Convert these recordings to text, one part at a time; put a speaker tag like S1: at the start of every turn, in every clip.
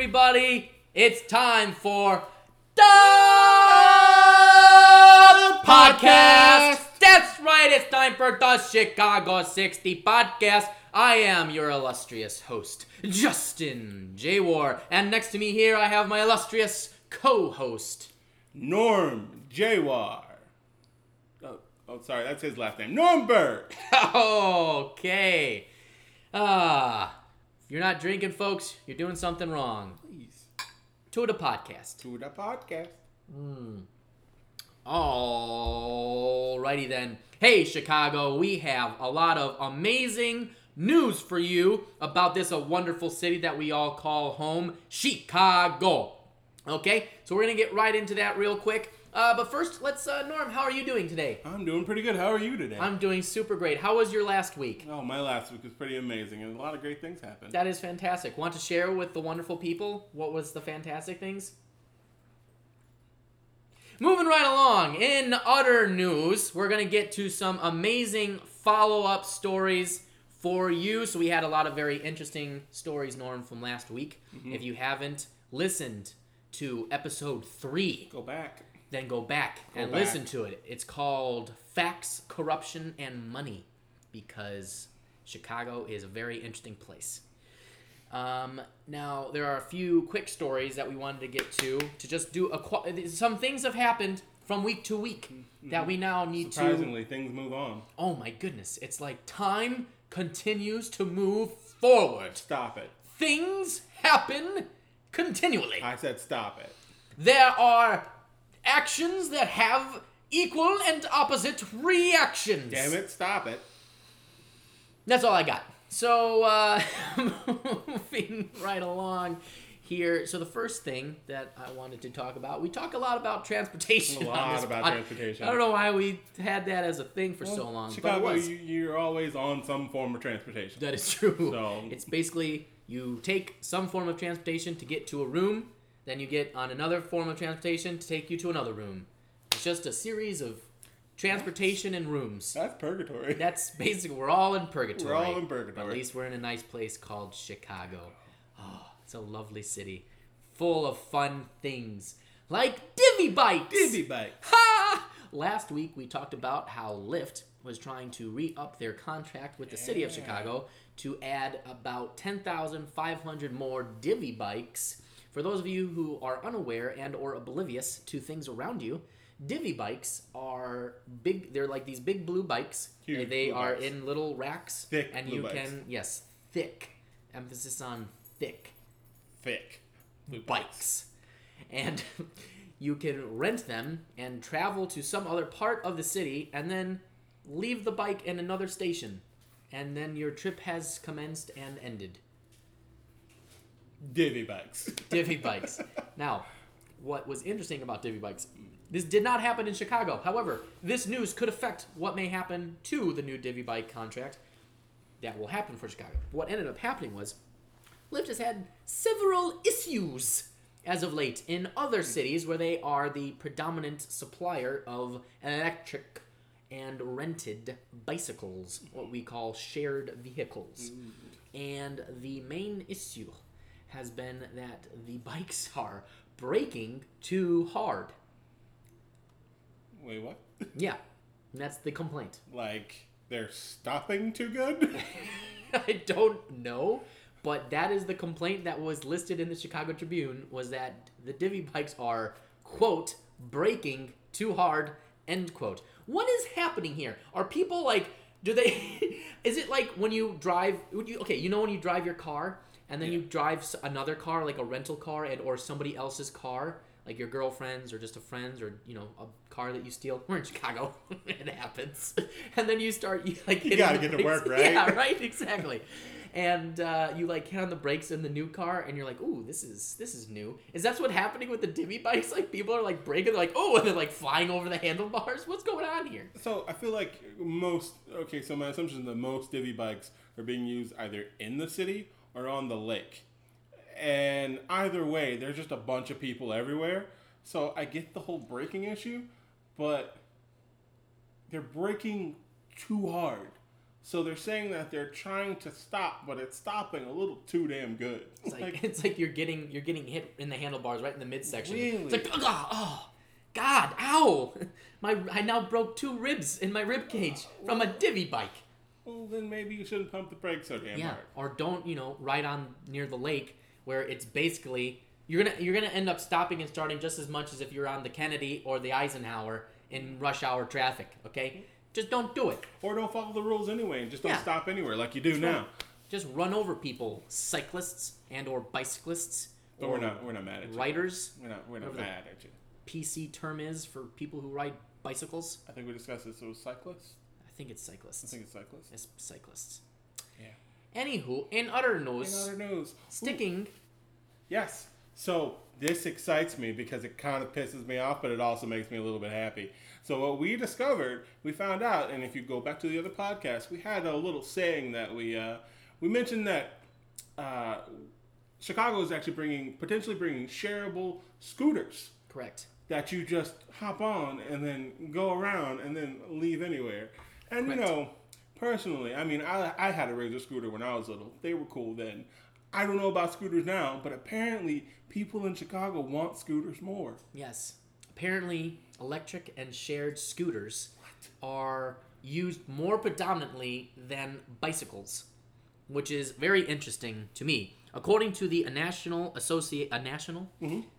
S1: everybody. It's time for the podcast. That's right. It's time for the Chicago 60 podcast. I am your illustrious host, Justin J. War. And next to me here, I have my illustrious co host.
S2: Norm Jawar. Oh, oh, sorry, that's his last name. Normbert.
S1: okay. Ah, you're not drinking, folks, you're doing something wrong.
S2: Please.
S1: To the podcast.
S2: To the podcast. Hmm.
S1: Alrighty then. Hey, Chicago, we have a lot of amazing news for you about this a wonderful city that we all call home, Chicago. Okay, so we're gonna get right into that real quick. Uh, but first, let's, uh, Norm, how are you doing today?
S2: I'm doing pretty good. How are you today?
S1: I'm doing super great. How was your last week?
S2: oh, my last week was pretty amazing, and a lot of great things happened.
S1: That is fantastic. Want to share with the wonderful people what was the fantastic things? Moving right along, in other news, we're going to get to some amazing follow up stories for you. So, we had a lot of very interesting stories, Norm, from last week. If you haven't listened to episode three,
S2: Go back.
S1: Then go back
S2: Go
S1: and
S2: back.
S1: listen to it. It's called Facts, Corruption, and Money because Chicago is a very interesting place. Um, now, there are a few quick stories that we wanted to get to to just do a qu- some things have happened from week to week that we now need to.
S2: Surprisingly, things move on.
S1: Oh my goodness! It's like time continues to move forward.
S2: Stop it.
S1: Things happen continually.
S2: I said stop it.
S1: There are actions that have equal and opposite reactions.
S2: Damn it, stop it.
S1: That's all I got. So, uh, moving right along here. So, the first thing that I wanted to talk about, we talk a lot about transportation.
S2: A lot about
S1: pod-
S2: transportation.
S1: I don't know why we had that as a thing for so long.
S2: Chicago,
S1: but it was.
S2: you, you're always on some form of transportation.
S1: That is true.
S2: So-
S1: It's basically you take some form of transportation to get to a room, then you get on another form of transportation to take you to another room. It's just a series of transportation and rooms.
S2: That's purgatory.
S1: That's basically we're all in purgatory.
S2: We're all in
S1: But
S2: purgatory.
S1: at least we're in a nice place called Chicago. Oh, it's a lovely city, full of fun things like divvy bikes.
S2: Divvy bike.
S1: Ha! Last week we talked about how Lyft was trying to re-up their contract with the city of Chicago to add about 10,500 more divvy bikes. For those of you who are unaware and or oblivious to things around you, divvy bikes are big they're like these big blue bikes.
S2: Huge
S1: they are
S2: bikes.
S1: in little racks
S2: Thick
S1: and you
S2: bikes.
S1: can yes, thick. Emphasis on thick
S2: Thick. Blue
S1: bikes. And you can rent them and travel to some other part of the city and then leave the bike in another station. And then your trip has commenced and ended.
S2: Divvy bikes.
S1: Divvy bikes. Now, what was interesting about Divvy bikes, this did not happen in Chicago. However, this news could affect what may happen to the new Divvy bike contract that will happen for Chicago. What ended up happening was Lyft has had several issues as of late in other cities where they are the predominant supplier of electric and rented bicycles, what we call shared vehicles. Mm. And the main issue has been that the bikes are braking too hard.
S2: Wait, what?
S1: Yeah, that's the complaint.
S2: like they're stopping too good?
S1: I don't know, but that is the complaint that was listed in the Chicago Tribune was that the divvy bikes are quote braking too hard end quote. What is happening here? Are people like do they is it like when you drive would you okay, you know when you drive your car and then you drive another car like a rental car and or somebody else's car like your girlfriend's or just a friend's or you know a car that you steal. We're in chicago. It happens. And then you start you like hitting
S2: gotta get to work, right?
S1: yeah right? exactly. And uh, you like hit on the brakes in the new car and you're like ooh this is this is new. Is that what's happening with the divvy bikes? Like people are like braking they're like oh and they're like flying over the handlebars. What's going on here?
S2: So I feel like most okay. So my assumption is that most divvy bikes are being used either in the city or on the lake, and either way, there's just a bunch of people everywhere. So I get the whole breaking issue, but they're breaking too hard. So they're saying that they're trying to stop, but it's stopping a little too damn good.
S1: It's like, it's like you're getting you're getting hit in the handlebars right in the midsection. It's like oh, oh God, ow! My I now broke two ribs in my rib cage from a divvy bike.
S2: Well, then maybe you shouldn't pump the brakes so damn
S1: Yeah,
S2: hard.
S1: or don't you know ride on near the lake where it's basically you're gonna you're gonna end up stopping and starting just as much as if you're on the Kennedy or the Eisenhower in rush hour traffic. Okay, just don't do it.
S2: Or don't follow the rules anyway and just don't
S1: Yeah.
S2: stop anywhere like you do now.
S1: Just run over people, cyclists and or bicyclists
S2: But
S1: or
S2: we're not we're not mad at you.
S1: riders.
S2: We're not we're not mad at you.
S1: PC term is for people who ride bicycles.
S2: I think we discussed this. It was cyclists.
S1: I think it's cyclists.
S2: I think it's cyclists.
S1: It's cyclists.
S2: Yeah.
S1: Anywho, in other news.
S2: In other news,
S1: sticking.
S2: Yes. So this excites me because it kind of pisses me off, but it also makes me a little bit happy. So what we discovered, we found out, and if you go back to the other podcast, we had a little saying that we uh, we mentioned that uh, Chicago is actually bringing potentially bringing shareable scooters
S1: Correct.
S2: that you just hop on and then go around and then leave anywhere. And
S1: Correct.
S2: you know, personally, I mean, I, I had a Razor scooter when I was little. They were cool then. I don't know about scooters now, but apparently people in Chicago want scooters more.
S1: Yes. Apparently, electric and shared scooters are used more predominantly than bicycles, which is very interesting to me. According to the National Associate, a national,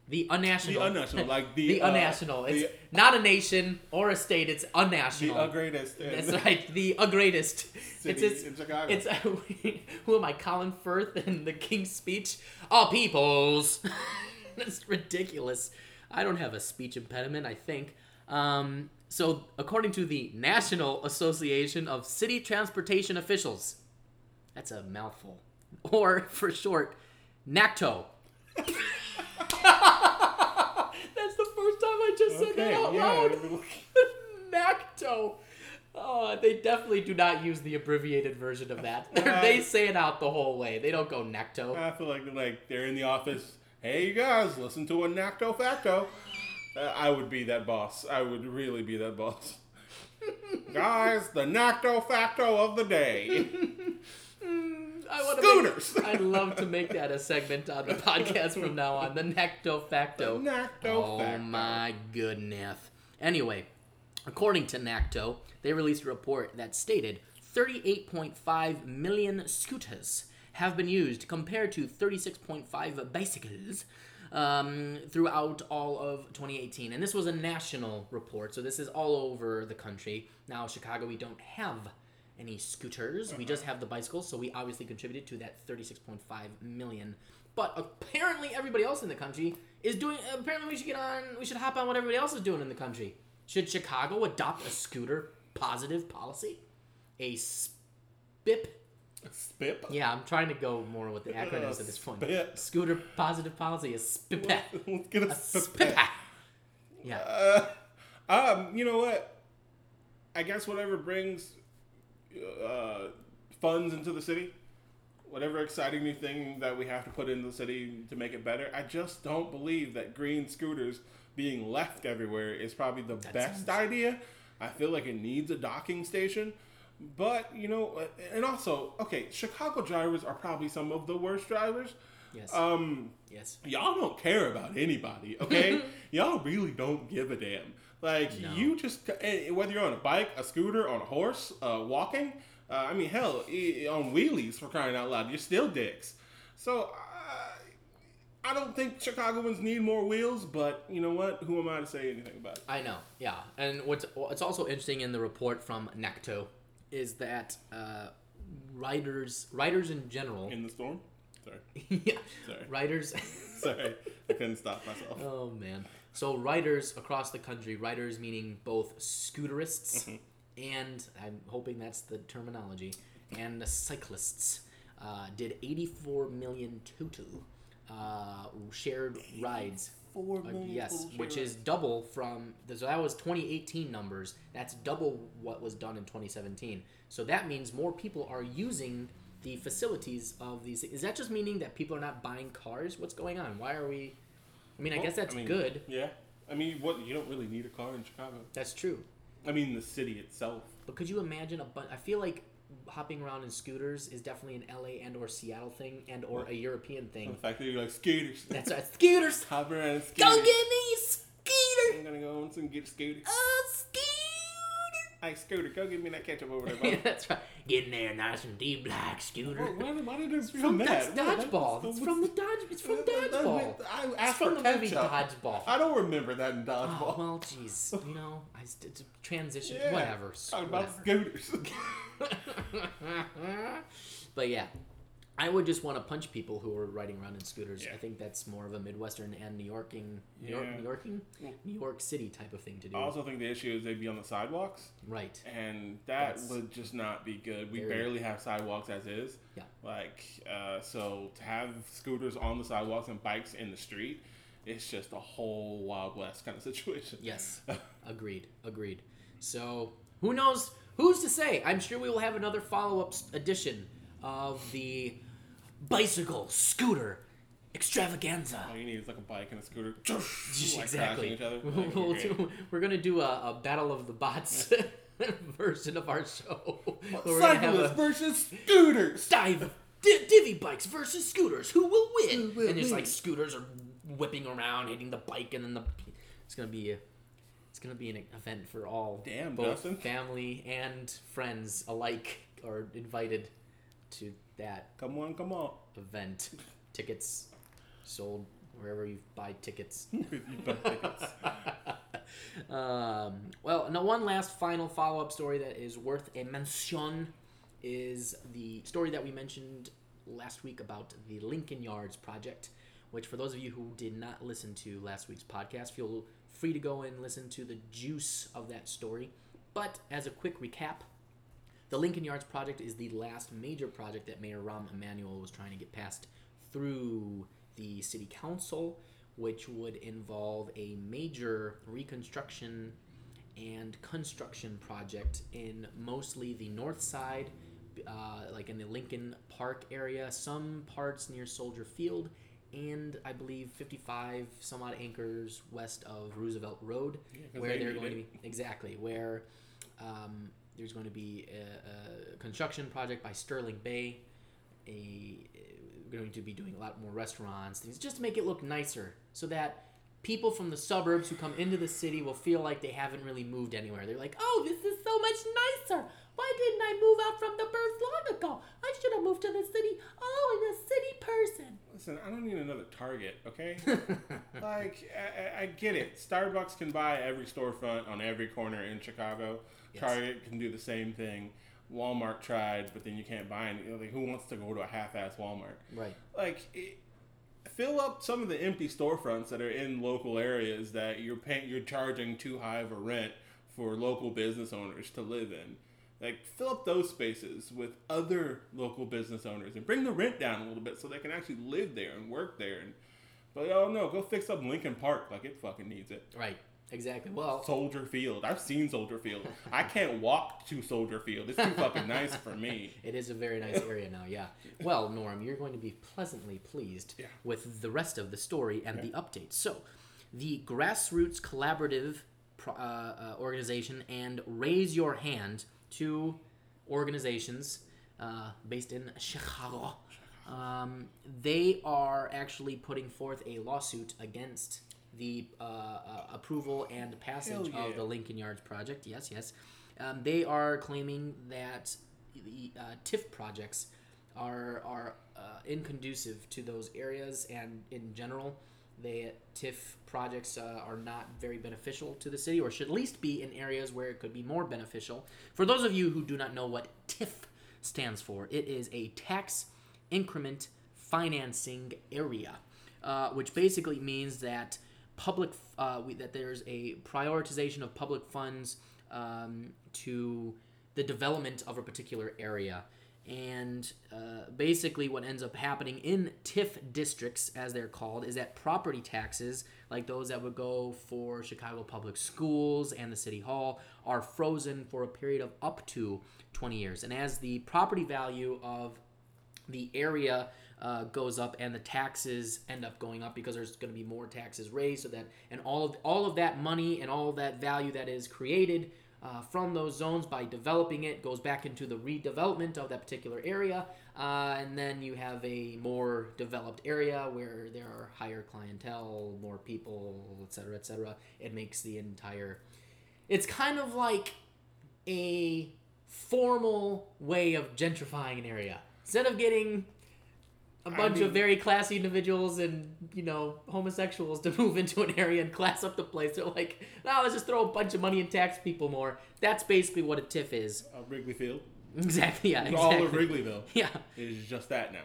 S1: the unnational,
S2: The unnational, like the,
S1: the
S2: uh,
S1: unnational. It's
S2: the-
S1: not a nation or a state. It's
S2: The
S1: unnational.
S2: uh, greatest.
S1: That's right. The uh, greatest. It's, it's
S2: in Chicago.
S1: It's who am I? Colin Firth in the King's Speech. All peoples. That's ridiculous. I don't have a speech impediment. I think. Um, so, according to the National Association of City Transportation Officials, that's a mouthful, or for short, NACTO. that's the first time I just said that out loud. NACTO. Oh, they definitely do not use the abbreviated version of that.
S2: Uh,
S1: they say it out the whole way. They don't go NACTO.
S2: I feel like like they're in the office. Hey, you guys, listen to a Nacto Facto. Uh, I would be that boss. I would really be that boss. guys, the Nacto Facto of the day.
S1: I wanna
S2: Scooters.
S1: Make, I'd love to make that a segment on the podcast from now on. The NACTO Facto.
S2: Nacto
S1: oh
S2: Facto.
S1: my goodness. Anyway, according to NACTO, they released a report that stated 38.5 million scooters have been used compared to 36.5 bicycles um, throughout all of 2018. And this was a national report, so this is all over the country. Now, Chicago, we don't have any scooters. We just have the bicycles, so we obviously contributed to that 36.5 million. But apparently, everybody else in the country is doing. Apparently, we should get on. We should hop on what everybody else is doing in the country. Should Chicago adopt a scooter positive policy? A SPIP?
S2: Spip.
S1: Yeah, I'm trying to go more with the acronyms at this point.
S2: Spip.
S1: Scooter positive policy is SPIP.
S2: Let's get a,
S1: A
S2: spip.
S1: SPIP. Yeah.
S2: Uh, um, you know what? I guess whatever brings uh, funds into the city, whatever exciting new thing that we have to put into the city to make it better, I just don't believe that green scooters being left everywhere is probably the best
S1: sounds-
S2: idea. I feel like it needs a docking station. But, you know, uh, and also, okay, Chicago drivers are probably some of the worst drivers.
S1: Yes.
S2: Um,
S1: yes.
S2: y'all don't care about anybody, okay? y'all really don't give a damn. Like
S1: No.
S2: you just eh, whether you're on a bike, a scooter, on a horse, uh, walking. Uh, I mean, hell, on wheelies for crying out loud, you're still dicks. So uh, I don't think Chicagoans need more wheels, but you know what? Who am I to say anything about it?
S1: I know, yeah. And what's what's also interesting in the report from NACTO is that uh, writers writers in general,
S2: In the storm? Sorry,
S1: yeah,
S2: Sorry.
S1: writers.
S2: sorry, I couldn't stop myself.
S1: oh man, so writers across the country, writers meaning both scooterists and I'm hoping that's the terminology, and the cyclists uh, did 84 million total uh, shared rides
S2: Four
S1: Uh, yes, which
S2: share
S1: is double from the so that was 2018 numbers. That's double what was done in 2017. So that means more people are using the facilities of these. Is that just meaning that people are not buying cars? What's going on? Why are we? I mean, I guess that's
S2: mean,
S1: good.
S2: Yeah, I mean, what you don't really need a car in Chicago.
S1: That's true.
S2: I mean, the city itself.
S1: But could you imagine a bunch? I feel like hopping around in scooters is definitely an LA and or Seattle thing and or a European thing.
S2: The fact that you're like scooters.
S1: That's right. Scooters.
S2: Hop around and scooters.
S1: Go get me a scooter.
S2: I'm gonna go on and get scooters.
S1: A scooter.
S2: Hey, scooter, go get me that ketchup over there,
S1: Yeah, that's right. Get in there, nice and deep black scooter.
S2: why, why, why did it
S1: From
S2: that?
S1: that's dodgeball. It's from the dodge. It's from dodgeball.
S2: I
S1: It's
S2: asked
S1: from
S2: for
S1: the movie. Dodgeball.
S2: I don't remember that in
S1: Oh,
S2: dodgeball.
S1: well, jeez, you know, I it's a transition.
S2: Yeah,
S1: Whatever.
S2: Talking about scooters.
S1: but yeah, I would just want to punch people who are riding around in scooters.
S2: Yeah.
S1: I think that's more of a Midwestern and New Yorking, New York,
S2: Yeah.
S1: New Yorking, New York City type of thing to do.
S2: I also think the issue is they'd be on the sidewalks,
S1: right.
S2: and that
S1: That's
S2: would just not be good. We
S1: very-
S2: barely have sidewalks as is.
S1: Yeah.
S2: Like, uh, so to have scooters on the sidewalks and bikes in the street, it's just a whole Wild West kind of situation.
S1: Yes. agreed. Agreed. So who knows? Who's to say? I'm sure we will have another follow-up edition of the bicycle scooter extravaganza.
S2: All you need is like a bike and a scooter. like
S1: exactly.
S2: each other. Like,
S1: We'll
S2: okay.
S1: do- we're gonna do a, a battle of the bots version of our show. Where we're gonna have
S2: Cyclists versus scooters.
S1: dive di- divvy bikes versus scooters. Who will win?
S2: Who will
S1: and there's
S2: win?
S1: like scooters are whipping around, hitting the bike, and then the it's gonna be a it's gonna be an event for all
S2: Damn,
S1: both
S2: Dustin.
S1: family and friends alike are invited to that
S2: Come on, come on.
S1: event. Tickets sold wherever you buy tickets.
S2: you buy tickets.
S1: Um, well, now one last final follow-up story that is worth a mention is the story that we mentioned last week about the Lincoln Yards project. Which, for those of you who did not listen to last week's podcast, feel free to go and listen to the juice of that story. But as a quick recap, the Lincoln Yards project is the last major project that Mayor Rahm Emanuel was trying to get passed through the city council, which would involve a major reconstruction and construction project in mostly the north side, uh, like in the Lincoln Park area, some parts near Soldier Field, and I believe 55 some odd acres west of Roosevelt Road,
S2: 'cause
S1: where
S2: they
S1: they're going
S2: it.
S1: to be exactly where um, there's going to be a, a construction project by Sterling Bay. A we're going to be doing a lot more restaurants, things just to make it look nicer, so that people from the suburbs who come into the city will feel like they haven't really moved anywhere. They're like, "Oh, this is so much nicer. Why didn't I move out from the burbs long ago? I should have moved to the city. Oh, I'm a city person."
S2: Listen, I don't need another Target, okay? like, I, I- I get it. Starbucks can buy every storefront on every corner in Chicago.
S1: Yes.
S2: Target can do the same thing. Walmart tried, but then you can't buy any. Like, who wants to go to a half-ass Walmart?
S1: right.
S2: Like, it, fill up some of the empty storefronts that are in local areas that you're paying, you're charging too high of a rent for local business owners to live in. Like, fill up those spaces with other local business owners and bring the rent down a little bit so they can actually live there and work there. And but oh no, go fix up Lincoln Park like it fucking needs it.
S1: Right. Exactly. Well,
S2: Soldier Field. I've seen Soldier Field. I can't walk to Soldier Field. It's too fucking nice for me.
S1: It is a very nice area now, yeah. Well, Norm, you're going to be pleasantly pleased
S2: Yeah.
S1: with the rest of the story and the updates. So, the Grassroots Collaborative uh, uh, organization and Raise Your Hand, two organizations uh, based in Chicago, um, they are actually putting forth a lawsuit against the uh, uh, approval and passage
S2: yeah.
S1: of the Lincoln Yards project. Yes, yes. Um, they are claiming that the uh, TIF projects are are uh, inconducive to those areas, and in general, the TIF projects uh, are not very beneficial to the city, or should at least be in areas where it could be more beneficial. For those of you who do not know what TIF stands for, it is a tax increment financing area, uh, which basically means that public uh, we, that there's a prioritization of public funds um, to the development of a particular area. And uh, basically, what ends up happening in TIF districts, as they're called, is that property taxes, like those that would go for Chicago Public Schools and the City Hall, are frozen for a period of up to 20 years. And as the property value of the area uh, goes up and the taxes end up going up because there's going to be more taxes raised so that and all of all of that money and all of that value that is created uh, from those zones by developing it, goes back into the redevelopment of that particular area, uh, and then you have a more developed area where there are higher clientele, more people, etc., etc. It makes the entire. It's kind of like a formal way of gentrifying an area. Instead of getting a
S2: I
S1: bunch
S2: mean-
S1: of very classy individuals and you know homosexuals to move into an area and class up the place, they're like, "Now let's just throw a bunch of money and tax people more." That's basically what a TIF is.
S2: Uh, Wrigley Field.
S1: Exactly. Yeah.
S2: All of
S1: Exactly.
S2: Wrigleyville
S1: Yeah.
S2: is just that now.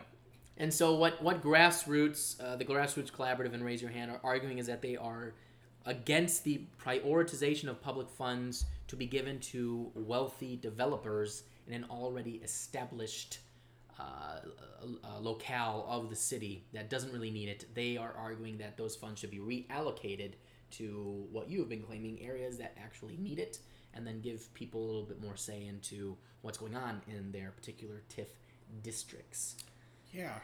S1: And so what what grassroots, uh, the grassroots collaborative and raise your hand are arguing is that they are against the prioritization of public funds to be given to wealthy developers in an already established uh, uh, locale of the city that doesn't really need it. They are arguing that those funds should be reallocated to what you have been claiming areas that actually need it, and then give people a little bit more say into what's going on in their particular TIF districts.
S2: Yeah.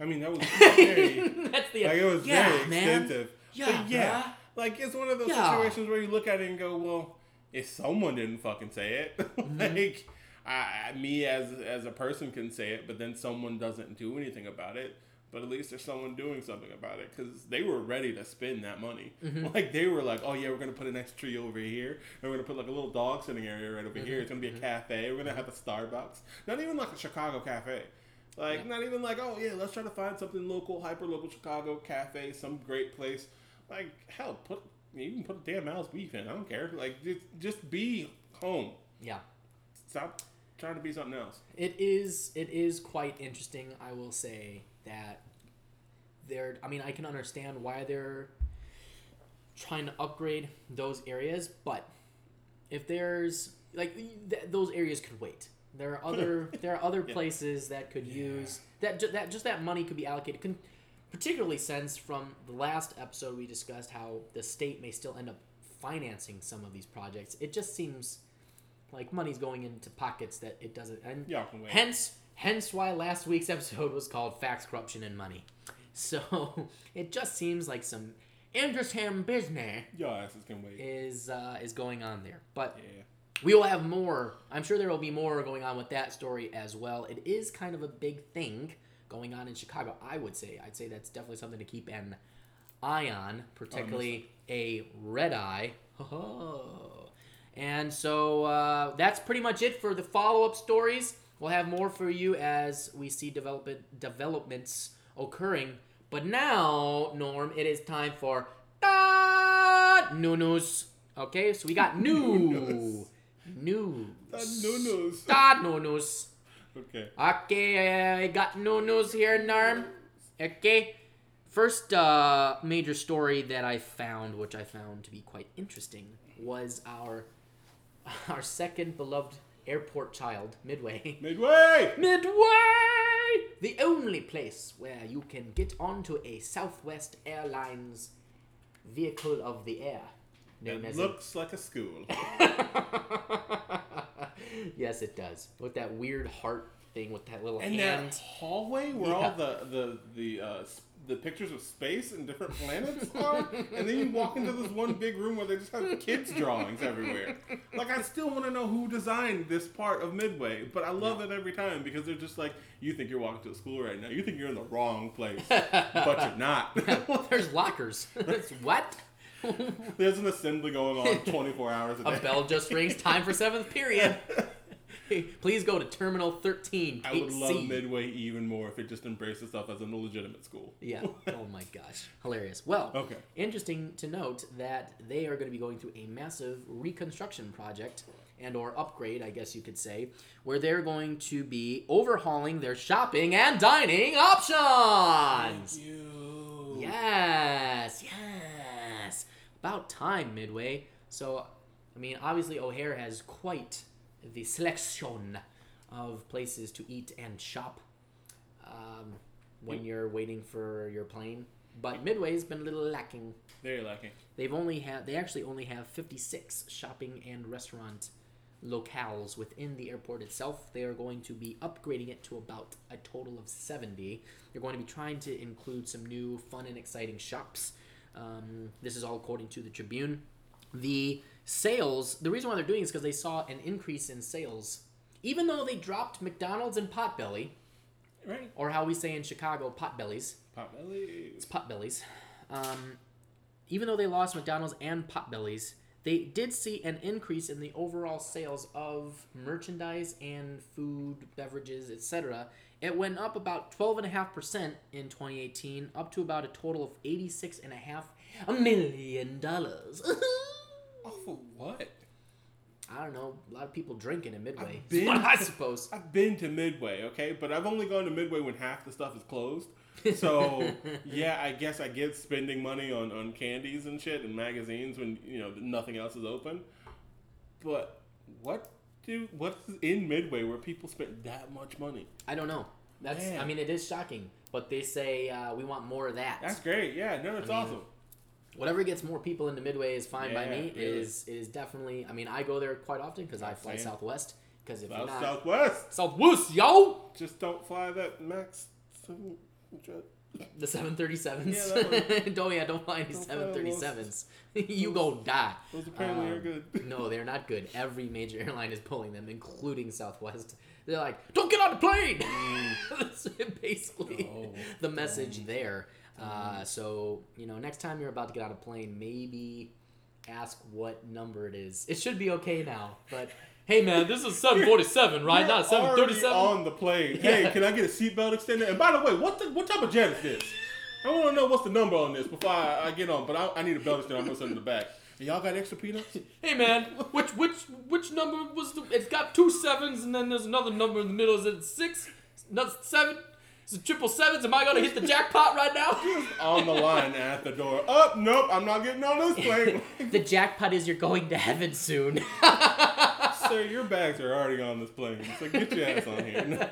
S2: I mean, that was very,
S1: That's the
S2: like, it was
S1: yeah,
S2: very
S1: man.
S2: extensive.
S1: Yeah,
S2: But yeah.
S1: bruh.
S2: Like, it's one of those
S1: Yeah.
S2: situations where you look at it and go, well, if someone didn't fucking say it,
S1: Mm-hmm.
S2: like, I, me as as a person can say it, but then someone doesn't do anything about it. But at least there's someone doing something about it because they were ready to spend that money.
S1: Mm-hmm.
S2: Like they were like, "Oh yeah, we're gonna put an extra tree over here, and we're gonna put like a little dog sitting area right over
S1: Mm-hmm.
S2: here. It's gonna be a cafe. We're gonna have a Starbucks. Not even like a Chicago cafe. Like
S1: Yeah.
S2: not even like, oh yeah, let's try to find something local, hyper local Chicago cafe, some great place. Like hell, put you can put a damn Al's beef in. I don't care. Like just just be home.
S1: Yeah.
S2: Stop trying to be something else.
S1: It is it is quite interesting, I will say that they're I mean, I can understand why they're trying to upgrade those areas, but if there's like th- those areas could wait. There are other there are other
S2: Yeah.
S1: places that could use that ju- that just that money could be allocated. Con- particularly since from the last episode we discussed how the state may still end up financing some of these projects. It just seems like money's going into pockets that it doesn't. And
S2: Y'all can wait.
S1: hence, hence why last week's episode was called "Facts, Corruption, and Money." So it just seems like some interesting business
S2: Y'all asses can wait.
S1: is uh, is going on there. But
S2: Yeah.
S1: we will have more. I'm sure there will be more going on with that story as well. It is kind of a big thing going on in Chicago. I would say. I'd say that's definitely something to keep an eye on, particularly a red eye. And so uh, that's pretty much it for the follow-up stories. We'll have more for you as we see development developments occurring. But now, Norm, it is time for da news. Okay, so we got new news.
S2: Da news.
S1: Da news.
S2: Okay.
S1: Okay, I got no news here, Norm. Okay. First uh, major story that I found, which I found to be quite interesting, was our our second beloved airport child, Midway.
S2: Midway.
S1: Midway! The only place where you can get onto a Southwest Airlines vehicle of the air, known
S2: It
S1: as
S2: looks like a school.
S1: yes, it does. With that weird heart thing with that little
S2: And
S1: hand.
S2: that hallway where
S1: Yeah.
S2: all the the the uh, the pictures of space and different planets are, and then you walk into this one big room where they just have kids drawings everywhere. Like I still want to know who designed this part of Midway, but I love it every time because they're just like, you think you're walking to a school right now, you think you're in the wrong place, but you're not.
S1: There's lockers. It's what?
S2: There's an assembly going on 24 hours a day.
S1: A bell just rings. Time for seventh period. Please go to Terminal 13.
S2: I would
S1: 8C.
S2: love Midway even more if it just embraced itself as a legitimate school.
S1: Yeah. Oh my gosh. Hilarious. Well,
S2: Okay.
S1: interesting to note that they are going to be going through a massive reconstruction project and or upgrade, I guess you could say, where they're going to be overhauling their shopping and dining options.
S2: Thank You.
S1: Yes, yes. About time, Midway. So, I mean, obviously O'Hare has quite the selection of places to eat and shop um, when you're waiting for your plane. But Midway's been a little lacking.
S2: Very lacking.
S1: They've only had they actually only have 56 shopping and restaurant locales within the airport itself. They are going to be upgrading it to about a total of 70. They're going to be trying to include some new fun and exciting shops. Um, this is all according to the Tribune. The sales. The reason why they're doing it is because they saw an increase in sales, even though they dropped McDonald's and Potbelly,
S2: Right.
S1: or how we say in Chicago, Potbellies.
S2: Potbelly.
S1: It's Potbellies. Um, even though they lost McDonald's and Potbellies, they did see an increase in the overall sales of merchandise and food, beverages, etc. It went up about 12.5% in 2018, up to about a total of $86.5 million.
S2: Off of what?
S1: I don't know. A lot of people drinking in Midway.
S2: I've been-
S1: I suppose.
S2: I've been to Midway, okay, but I've only gone to Midway when half the stuff is closed. So yeah, I guess I get spending money on, on candies and shit and magazines when you know nothing else is open. But what do what's in Midway where people spend that much money?
S1: I don't know. That's. I mean, it is shocking, but they say uh, we want more of that.
S2: That's great. Yeah, no, it's
S1: I mean,
S2: awesome.
S1: Whatever gets more people into Midway is fine by me.
S2: really.
S1: Is is definitely. I mean, I go there quite often because I fly. Southwest. Because if
S2: South,
S1: not
S2: Southwest.
S1: Southwest, yo,
S2: Just don't fly that Max. Seven,
S1: the seven thirty sevens.
S2: Yeah,
S1: Don't yeah, don't fly any seven thirty
S2: those.
S1: You go die.
S2: those apparently are
S1: Um,
S2: good.
S1: no, they're not good. Every major airline is pulling them, including Southwest. They're like, "Don't get on the plane." That's basically
S2: Oh,
S1: the message there. Uh, so you know, next time you're about to get on a plane, maybe ask what number it is. It should be okay now, but hey, man, this is 747, right?
S2: You're
S1: Not
S2: already
S1: 737.
S2: on the plane. Hey,
S1: Yeah.
S2: can I get a seatbelt extender? And by the way, what the, what type of jet is this? I want to know what's the number on this before I, I get on. But I, I need a belt extender. I'm gonna send in the back. And y'all got extra peanuts?
S1: Hey, man, which which which number was the? It's got two sevens, and then there's another number in the middle. Is it six? Not seven? Is it triple sevens? Am I gonna hit the jackpot right now?
S2: on the line at the door. Oh, nope, I'm not getting on this plane.
S1: the jackpot is you're going to heaven soon.
S2: Sir, your bags are already on this plane. So get your ass on here.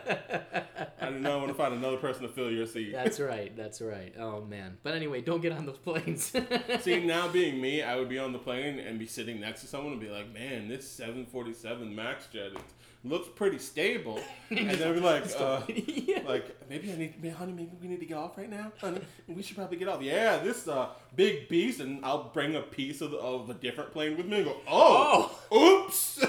S2: I do not know, I want to find another person to fill your seat.
S1: That's right. That's right. Oh man. But anyway, don't get on those planes.
S2: See, now being me, I would be on the plane and be sitting next to someone and be like, man, this 747 MAX jet it looks pretty stable. And then be like, uh,
S1: Yeah.
S2: like maybe I need, honey, maybe we need to get off right now, honey. We should probably get off. Yeah, this uh, big beast, and I'll bring a piece of, the, of a different plane with me and go, oh, oops,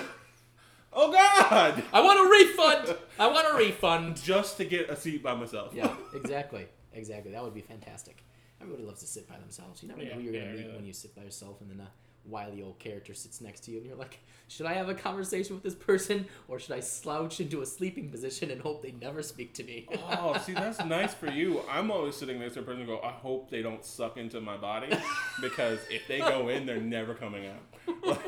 S2: oh God,
S1: I want a refund. I want a refund.
S2: just to get a seat by myself.
S1: Yeah, exactly. Exactly. That would be fantastic. Everybody loves to sit by themselves. You never know
S2: Yeah,
S1: who you're gonna
S2: yeah,
S1: meet
S2: yeah.
S1: when you sit by yourself, and then a wily old character sits next to you, and you're like, should I have a conversation with this person, or should I slouch into a sleeping position and hope they never speak to me?
S2: Oh, see, that's nice for you. I'm always sitting next to a person and go, I hope they don't suck into my body because if they go in, they're never coming out.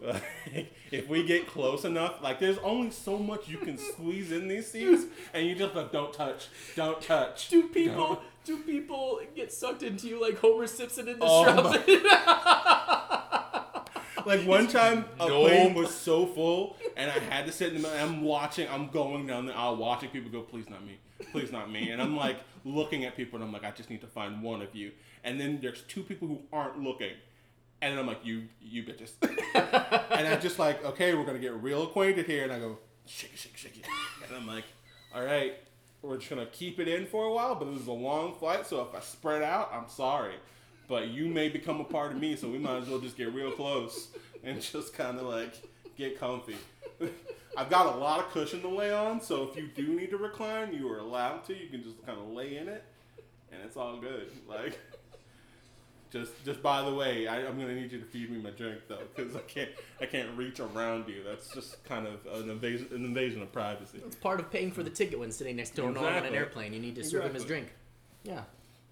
S2: Like, like, if we get close enough, like there's only so much you can squeeze in these seats, and you just like, don't touch, don't touch.
S1: do people
S2: don't."
S1: Do people get sucked into you like Homer Simpson in the
S2: Oh
S1: Shrub?
S2: Like one time, a
S1: Nope.
S2: plane was so full, and I had to sit in the middle. And I'm watching, I'm going down the aisle, watching people go, please not me, please not me. And I'm like looking at people, and I'm like, I just need to find one of you. And then there's two people who aren't looking, and then I'm like, you, you bitches. and I'm just like, okay, we're gonna get real acquainted here. And I go, shake it, shake it, shake it. And I'm like, all right, we're just gonna keep it in for a while, but this is a long flight, so if I spread out, I'm sorry. But you may become a part of me, so we might as well just get real close and just kind of like get comfy. I've got a lot of cushion to lay on, so if you do need to recline, you are allowed to. You can just kind of lay in it, and it's all good. Like, just just by the way, I, I'm gonna need you to feed me my drink though, because I can't I can't reach around you. That's just kind of an invasion an invasion of privacy.
S1: It's part of paying for the ticket when sitting next to Norm on an airplane. You need to serve him his drink. Yeah.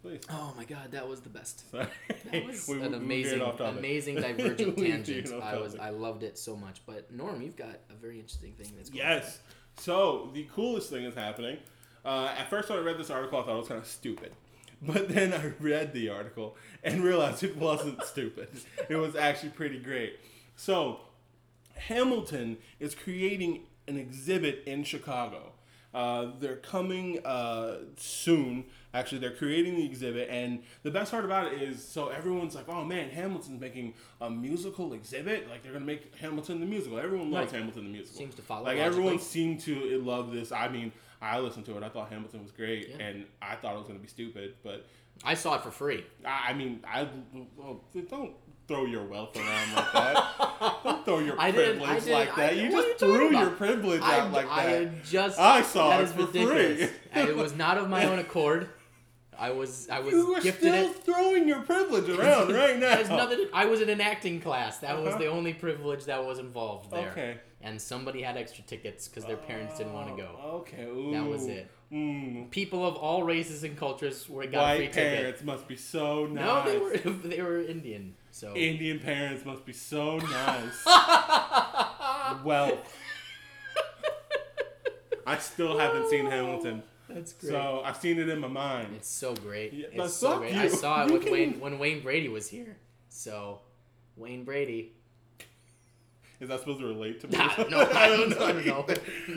S2: Please.
S1: Oh my god, that was the best.
S2: Sorry.
S1: That was
S2: We-
S1: an
S2: we
S1: amazing, amazing divergent tangent. I was. I loved it so much. But Norm, you've got a very interesting thing that's going
S2: Yes. So the coolest thing is happening. Uh, at first, when I read this article, I thought it was kind of stupid. But then I read the article and realized it wasn't stupid. It was actually pretty great. So, Hamilton is creating an exhibit in Chicago. Uh, they're coming uh, soon. Actually, they're creating the exhibit, and the best part about it is, so everyone's like, "Oh man, Hamilton's making a musical exhibit! Like they're gonna make Hamilton the musical. Everyone loves
S1: Right.
S2: Hamilton the musical.
S1: Seems to follow
S2: Like
S1: logically.
S2: everyone seemed to love this. I mean, I listened to it. I thought Hamilton was great,
S1: Yeah.
S2: and I thought it was gonna be stupid. But
S1: I saw it for free.
S2: I, I mean, I well, don't throw your wealth around like that. Don't throw your
S1: I didn't- I
S2: privilege
S1: didn't-
S2: like that.
S1: I-
S2: you
S1: what are
S2: just
S1: you talking
S2: threw your
S1: about?
S2: privilege
S1: I,
S2: out like
S1: I
S2: that.
S1: had just
S2: I saw
S1: that
S2: it
S1: is
S2: for
S1: ridiculous.
S2: free.
S1: it was not of my own accord. I was I was
S2: you were
S1: gifted
S2: still
S1: it.
S2: throwing your privilege around right now.
S1: There's nothing. I was in an acting class. That was
S2: Uh-huh.
S1: the only privilege that was involved there.
S2: Okay.
S1: And somebody had extra tickets because their parents didn't want to go.
S2: Oh, Okay. Ooh.
S1: That was it.
S2: Mm.
S1: People of all races and cultures were got free
S2: White
S1: ticket.
S2: parents must be so nice.
S1: No, they were they were Indian. So
S2: Indian parents must be so nice. well, I still haven't seen oh, Hamilton,
S1: that's great.
S2: so I've seen it in my mind.
S1: it's so great.
S2: Yeah,
S1: it's so great.
S2: you.
S1: I saw it
S2: You
S1: with
S2: can-
S1: Wayne when Wayne Brady was here. So Wayne Brady.
S2: Is that supposed to relate to me?
S1: Nah, no, I don't know. I don't know.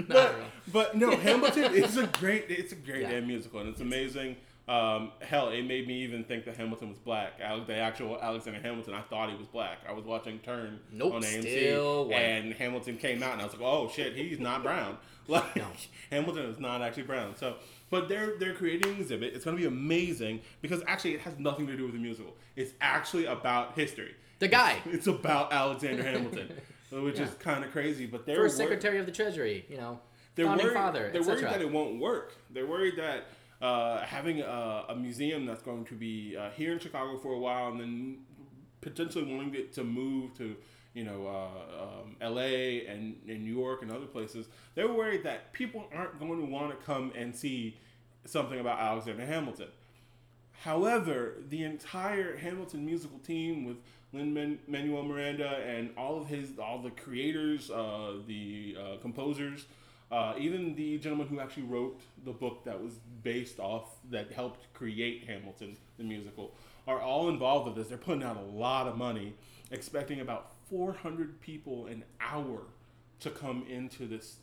S2: But, but no, Hamilton is a great. It's a great
S1: Yeah.
S2: damn musical, and it's amazing. Um, hell, it made me even think that Hamilton was black. The actual Alexander Hamilton, I thought he was black. I was watching Turn
S1: Nope,
S2: on AMC, and Hamilton came out, and I was like, "Oh shit, he's not brown." Like
S1: No.
S2: Hamilton is not actually brown. So, but they're they're creating an exhibit. It's going to be amazing because actually it has nothing to do with the musical. It's actually about history.
S1: The guy,
S2: It's about Alexander Hamilton, which is kind of crazy. But they're
S1: first
S2: wor-
S1: Secretary of the Treasury. You know,
S2: they're
S1: founding
S2: worried,
S1: father,
S2: They're worried that it won't work. They're worried that uh, having a, a museum that's going to be uh, here in Chicago for a while and then potentially wanting it to move to you know uh, um, L.A. and, and New York and other places, they're worried that people aren't going to want to come and see something about Alexander Hamilton. However, the entire Hamilton musical team with Lin Manuel Miranda and all of his, all the creators, uh, the uh, composers, uh, even the gentleman who actually wrote the book that was based off, that helped create Hamilton, the musical, are all involved with this. They're putting out a lot of money, expecting about 400 people an hour to come into this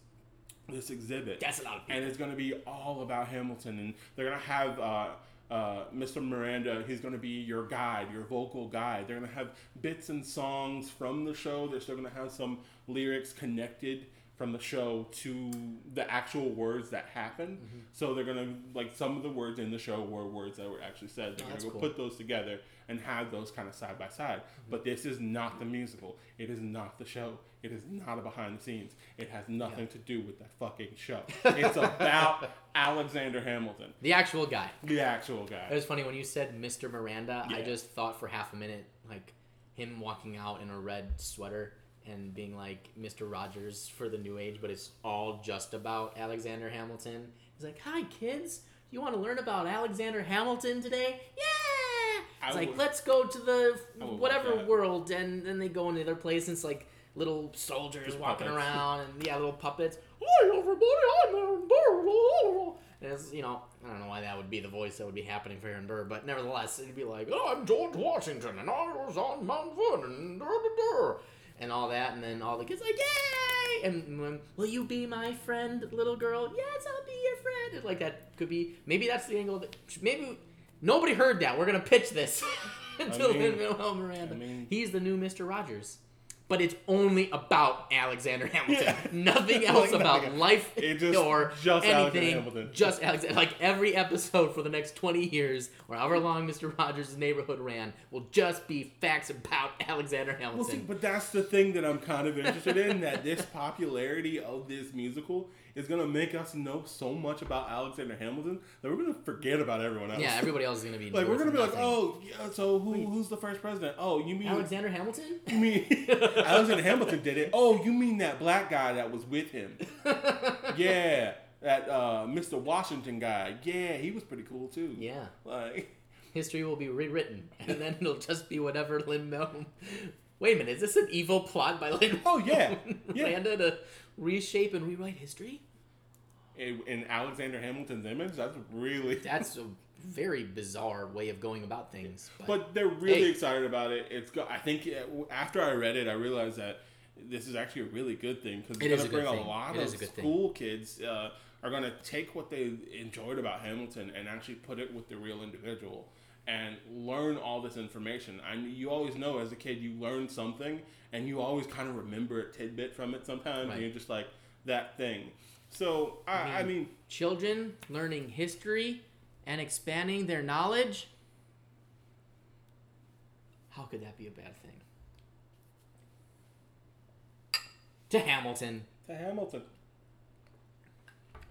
S2: this exhibit
S1: That's a lot of people.
S2: and it's going to be all about Hamilton. And they're going to have uh, uh, Mr. Miranda. He's going to be your guide, your vocal guide. They're going to have bits and songs from the show. They're still going to have some lyrics connected from the show to the actual words that happened.
S1: Mm-hmm.
S2: So they're to like some of the words in the show were words that were actually said. They're
S1: Oh,
S2: gonna go
S1: cool.
S2: put those together and have those kind of side by side.
S1: Mm-hmm.
S2: But this is not the musical. It is not the show. It is not a behind the scenes. It has nothing to do with that fucking show. It's about Alexander Hamilton,
S1: the actual guy.
S2: the actual guy.
S1: It was funny when you said Mr. Miranda. I just thought for half a minute like him walking out in a red sweater and being like Mr. Rogers for the new age, but it's all just about Alexander Hamilton. He's like, "Hi kids, you want to learn about Alexander Hamilton today? Yeah!"
S2: I
S1: It's like,
S2: would-
S1: "Let's go to the whatever world," and then they go into their place. And it's like little soldiers
S2: Just
S1: walking
S2: puppets.
S1: around, and yeah, little puppets. Hi everybody, I'm Aaron Burr. And it's, you know, I don't know why that would be the voice that would be happening for Aaron Burr, but nevertheless, it'd be like, oh, I'm George Washington, and I was on Mount Vernon, and, da, da, da," and all that, and then all the kids like, yay! And um, will you be my friend, little girl? Yes, I'll be your friend. And like that could be, maybe that's the angle that, maybe nobody heard that. We're gonna pitch this to
S2: mean-
S1: Lin-Manuel Miranda.
S2: I mean-
S1: He's the new Mister Rogers. But it's only about Alexander Hamilton.
S2: Yeah.
S1: Nothing else
S2: nothing
S1: about
S2: else.
S1: life
S2: just-
S1: or
S2: just Alexander
S1: anything.
S2: Hamilton.
S1: Just Alexander. Like every episode for the next 20 years, or however long Mr. Rogers' neighborhood ran, will just be facts about Alexander
S2: Well,
S1: Hamilton.
S2: see, but that's the thing that I'm kind of interested in. That this popularity of this musical is gonna make us know so much about Alexander Hamilton that we're gonna forget about everyone else.
S1: yeah, everybody else is gonna be
S2: like we're gonna be like, oh, yeah, so who, who's the first president? Oh, you mean
S1: Alexander Hamilton?
S2: You mean Alexander Hamilton did it? Oh, you mean that black guy that was with him? Yeah, that uh, Mr. Washington guy. Yeah, he was pretty cool too.
S1: Yeah.
S2: Like,
S1: History will be rewritten, and then it'll just be whatever Lin Manuel. Wait a minute, is this an evil plot by Lin?
S2: Oh, yeah. Yeah.
S1: Miranda to reshape and rewrite history?
S2: In, in Alexander Hamilton's image, that's really.
S1: That's a very bizarre way of going about things. But,
S2: But they're really
S1: Hey.
S2: excited about it. It's go- I think uh, after I read it, I realized that this is actually a really good thing because
S1: It
S2: it's going to bring a
S1: thing.
S2: lot
S1: It
S2: of
S1: a good thing.
S2: school kids uh, are going to take what they enjoyed about Hamilton and actually put it with the real individual and learn all this information. And you always know as a kid you learn something and you always kind of remember a tidbit from it sometimes
S1: Right.
S2: and you're just like that thing. So I, I
S1: mean-
S2: mean
S1: children learning history and expanding their knowledge. How could that be a bad thing? To Hamilton.
S2: To Hamilton.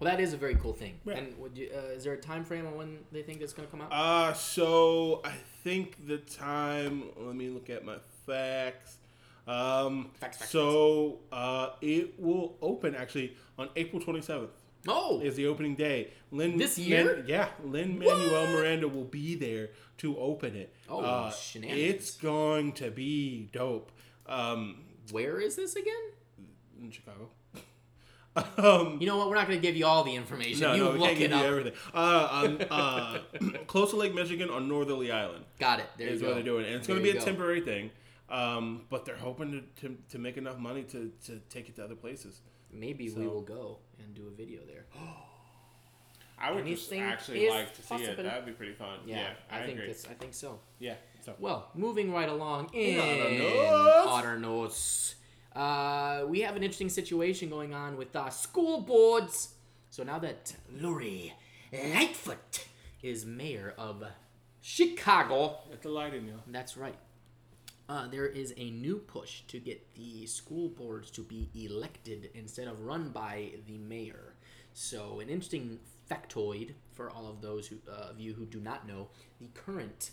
S1: Well, that is a very cool thing.
S2: Yeah.
S1: And would you, uh, is there a time frame on when they think it's going to come out?
S2: Uh, so I think the time. Let me look at my facts. Um,
S1: Facts, facts,
S2: so uh, it will open actually on April 27th.
S1: oh,
S2: Is the opening day? Lin
S1: This year?
S2: yeah, Lin-Manuel Miranda will be there to open it.
S1: Oh,
S2: uh,
S1: shenanigans.
S2: It's going to be dope. Um,
S1: where is this again?
S2: in Chicago. um,
S1: You know what? We're not going to give you all the information.
S2: no,
S1: you
S2: no, we
S1: look
S2: can't give you everything. Uh, um, uh, close to Lake Michigan on Northerly Island.
S1: Got it. There
S2: is what they're doing, and it's going to be a
S1: go.
S2: temporary thing. Um, but they're hoping to, to, to make enough money to, to take it to other places.
S1: Maybe we will go and do a video there.
S2: I would just actually like to see it. That'd be pretty fun.
S1: Yeah,
S2: Yeah,
S1: I, think
S2: agree.
S1: this. I think so.
S2: Yeah. So
S1: Well, moving right along in
S2: other notes.
S1: notes, uh, we have an interesting situation going on with uh, school boards. So now that Lori Lightfoot is mayor of Chicago,
S2: it's a light in you.
S1: that's right. Uh, there is a new push to get the school boards to be elected instead of run by the mayor. So, an interesting factoid for all of those who, uh, of you who do not know: the current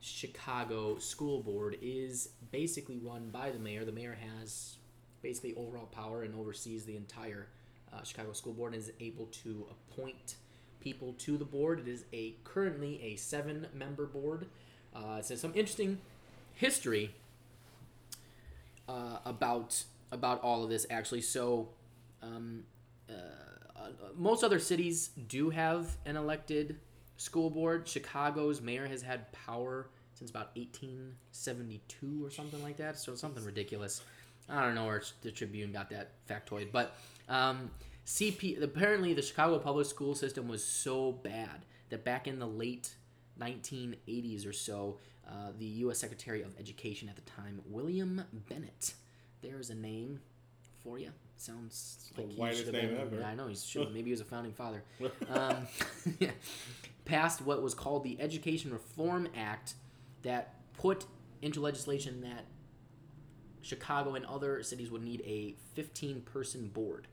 S1: Chicago school board is basically run by the mayor. The mayor has basically overall power and oversees the entire uh, Chicago school board and is able to appoint people to the board. It is a currently a seven-member board. Uh, so some interesting history uh, about about all of this actually. So, um, uh, uh, most other cities do have an elected school board. Chicago's mayor has had power since about 1872 or something like that. So something ridiculous. I don't know where the Tribune got that factoid, but um, CP apparently the Chicago public school system was so bad that back in the late 1980s or so, uh, the U.S. Secretary of Education at the time, William Bennett, there's a name for you. Sounds
S2: The
S1: like he
S2: whitest
S1: should
S2: name
S1: been.
S2: ever.
S1: Yeah, I know. he's should. Maybe he was a founding father. Um, yeah. Passed what was called the Education Reform Act, that put into legislation that Chicago and other cities would need a 15 person board.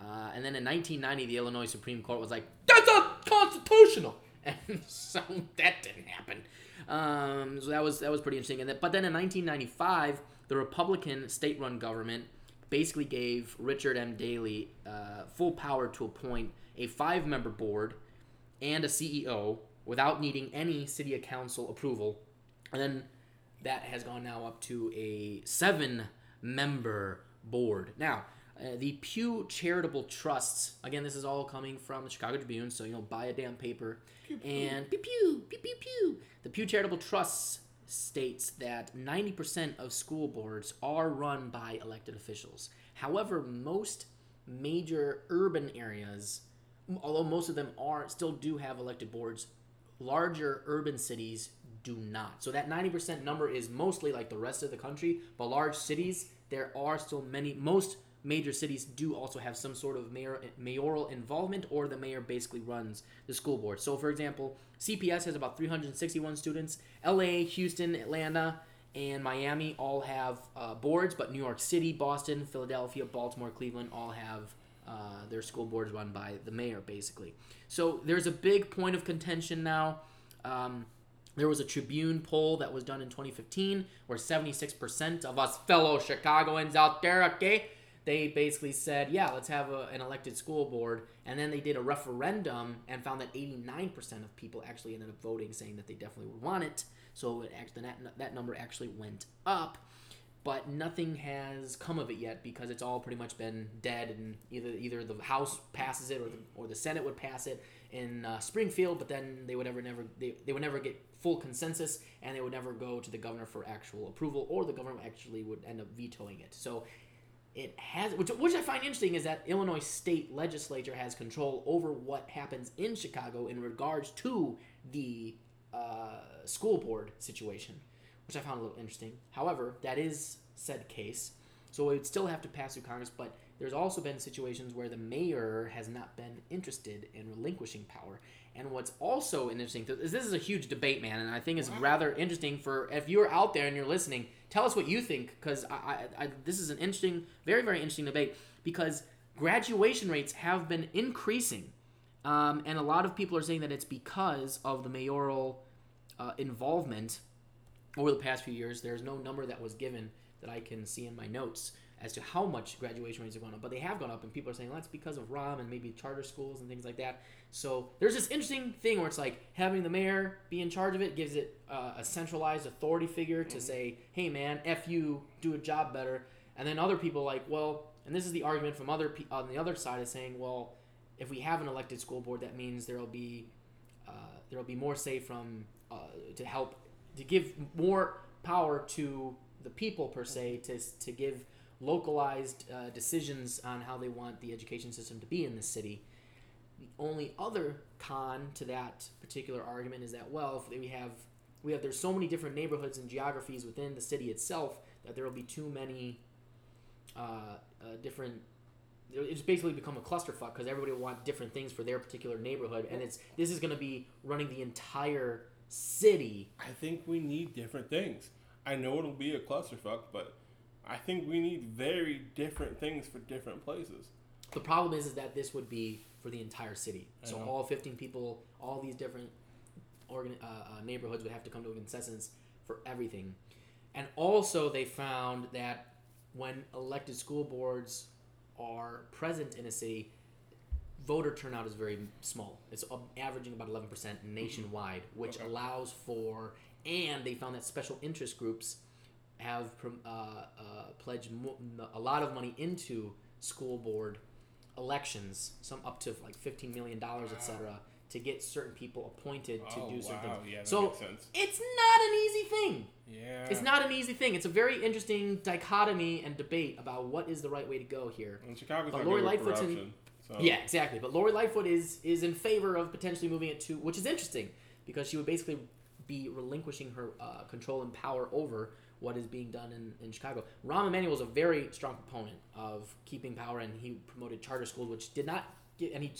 S1: Uh, and then in 1990, the Illinois Supreme Court was like, that's unconstitutional! And so that didn't happen. Um, so that was that was pretty interesting. And that, but then in 1995, the Republican state-run government basically gave Richard M. Daley uh, full power to appoint a five-member board and a CEO without needing any city council approval. And then that has gone now up to a seven member board. Now, uh, the Pew Charitable Trusts, again, this is all coming from the Chicago Tribune, so, you know, buy a damn paper. And pew pew, pew pew pew. The Pew Charitable Trusts states that 90% of school boards are run by elected officials. However, most major urban areas, although most of them are still do have elected boards, larger urban cities do not. So that 90% number is mostly like the rest of the country, but large cities, there are still many most major cities do also have some sort of mayor, mayoral involvement or the mayor basically runs the school board. So for example, CPS has about 361 students. LA, Houston, Atlanta, and Miami all have uh, boards, but New York City, Boston, Philadelphia, Baltimore, Cleveland all have uh, their school boards run by the mayor, basically. So there's a big point of contention now. Um, there was a Tribune poll that was done in 2015 where 76% of us fellow Chicagoans out there, okay, they basically said, yeah, let's have a, an elected school board. And then they did a referendum and found that 89% of people actually ended up voting saying that they definitely would want it. So it actually, that, that number actually went up. But nothing has come of it yet because it's all pretty much been dead, and either either the House passes it or the, or the Senate would pass it in uh, Springfield, but then they would ever never they, they would never get full consensus, and they would never go to the governor for actual approval, or the governor actually would end up vetoing it. So it has which, which i find interesting is that illinois state legislature has control over what happens in chicago in regards to the uh, school board situation which i found a little interesting. However that is said case so it would still have to pass through congress but there's also been situations where the mayor has not been interested in relinquishing power. And what's also interesting is this is a huge debate, man, and I think it's rather interesting for if you're out there and you're listening, tell us what you think because I, I, I, this is an interesting, very very interesting debate because graduation rates have been increasing, um, and a lot of people are saying that it's because of the mayoral uh, involvement over the past few years. There's no number that was given that I can see in my notes as to how much graduation rates are going up, but they have gone up, and people are saying well, that's because of Rahm and maybe charter schools and things like that. So there's this interesting thing where it's like having the mayor be in charge of it gives it uh, a centralized authority figure to say, "Hey, man, f you, do a job better," and then other people like, well, and this is the argument from other pe- on the other side is saying, well, if we have an elected school board, that means there will be uh, there will be more say from uh, to help to give more power to the people per se to to give localized uh, decisions on how they want the education system to be in the city. The only other con to that particular argument is that well, if we have we have there's so many different neighborhoods and geographies within the city itself that there will be too many uh, uh, different. It's basically become a clusterfuck because everybody will want different things for their particular neighborhood, and it's this is going to be running the entire city.
S2: I think we need different things. I know it'll be a clusterfuck, but I think we need very different things for different places.
S1: The problem is, is that this would be for the entire city.
S2: I
S1: So
S2: know.
S1: all 15 people, all these different organ, uh, uh, neighborhoods would have to come to a consensus for everything. And also, they found that when elected school boards are present in a city, voter turnout is very small. It's um, averaging about 11% nationwide, which
S2: Okay.
S1: allows for, and they found that special interest groups have uh, uh, pledged mo- a lot of money into school board elections, some up to like $15 million, etc., to get certain people appointed to
S2: Oh,
S1: do certain
S2: wow.
S1: things.
S2: Yeah,
S1: so it's not an easy thing.
S2: Yeah.
S1: It's not an easy thing. It's a very interesting dichotomy and debate about what is the right way to go here.
S2: And Chicago's
S1: But Lori Lightfoot's in-.
S2: So.
S1: Yeah, exactly. But Lori Lightfoot is is in favor of potentially moving it to, which is interesting because she would basically be relinquishing her uh, control and power over what is being done in, in Chicago. Rahm Emanuel is a very strong proponent of keeping power, and he promoted charter schools, which did not get, and he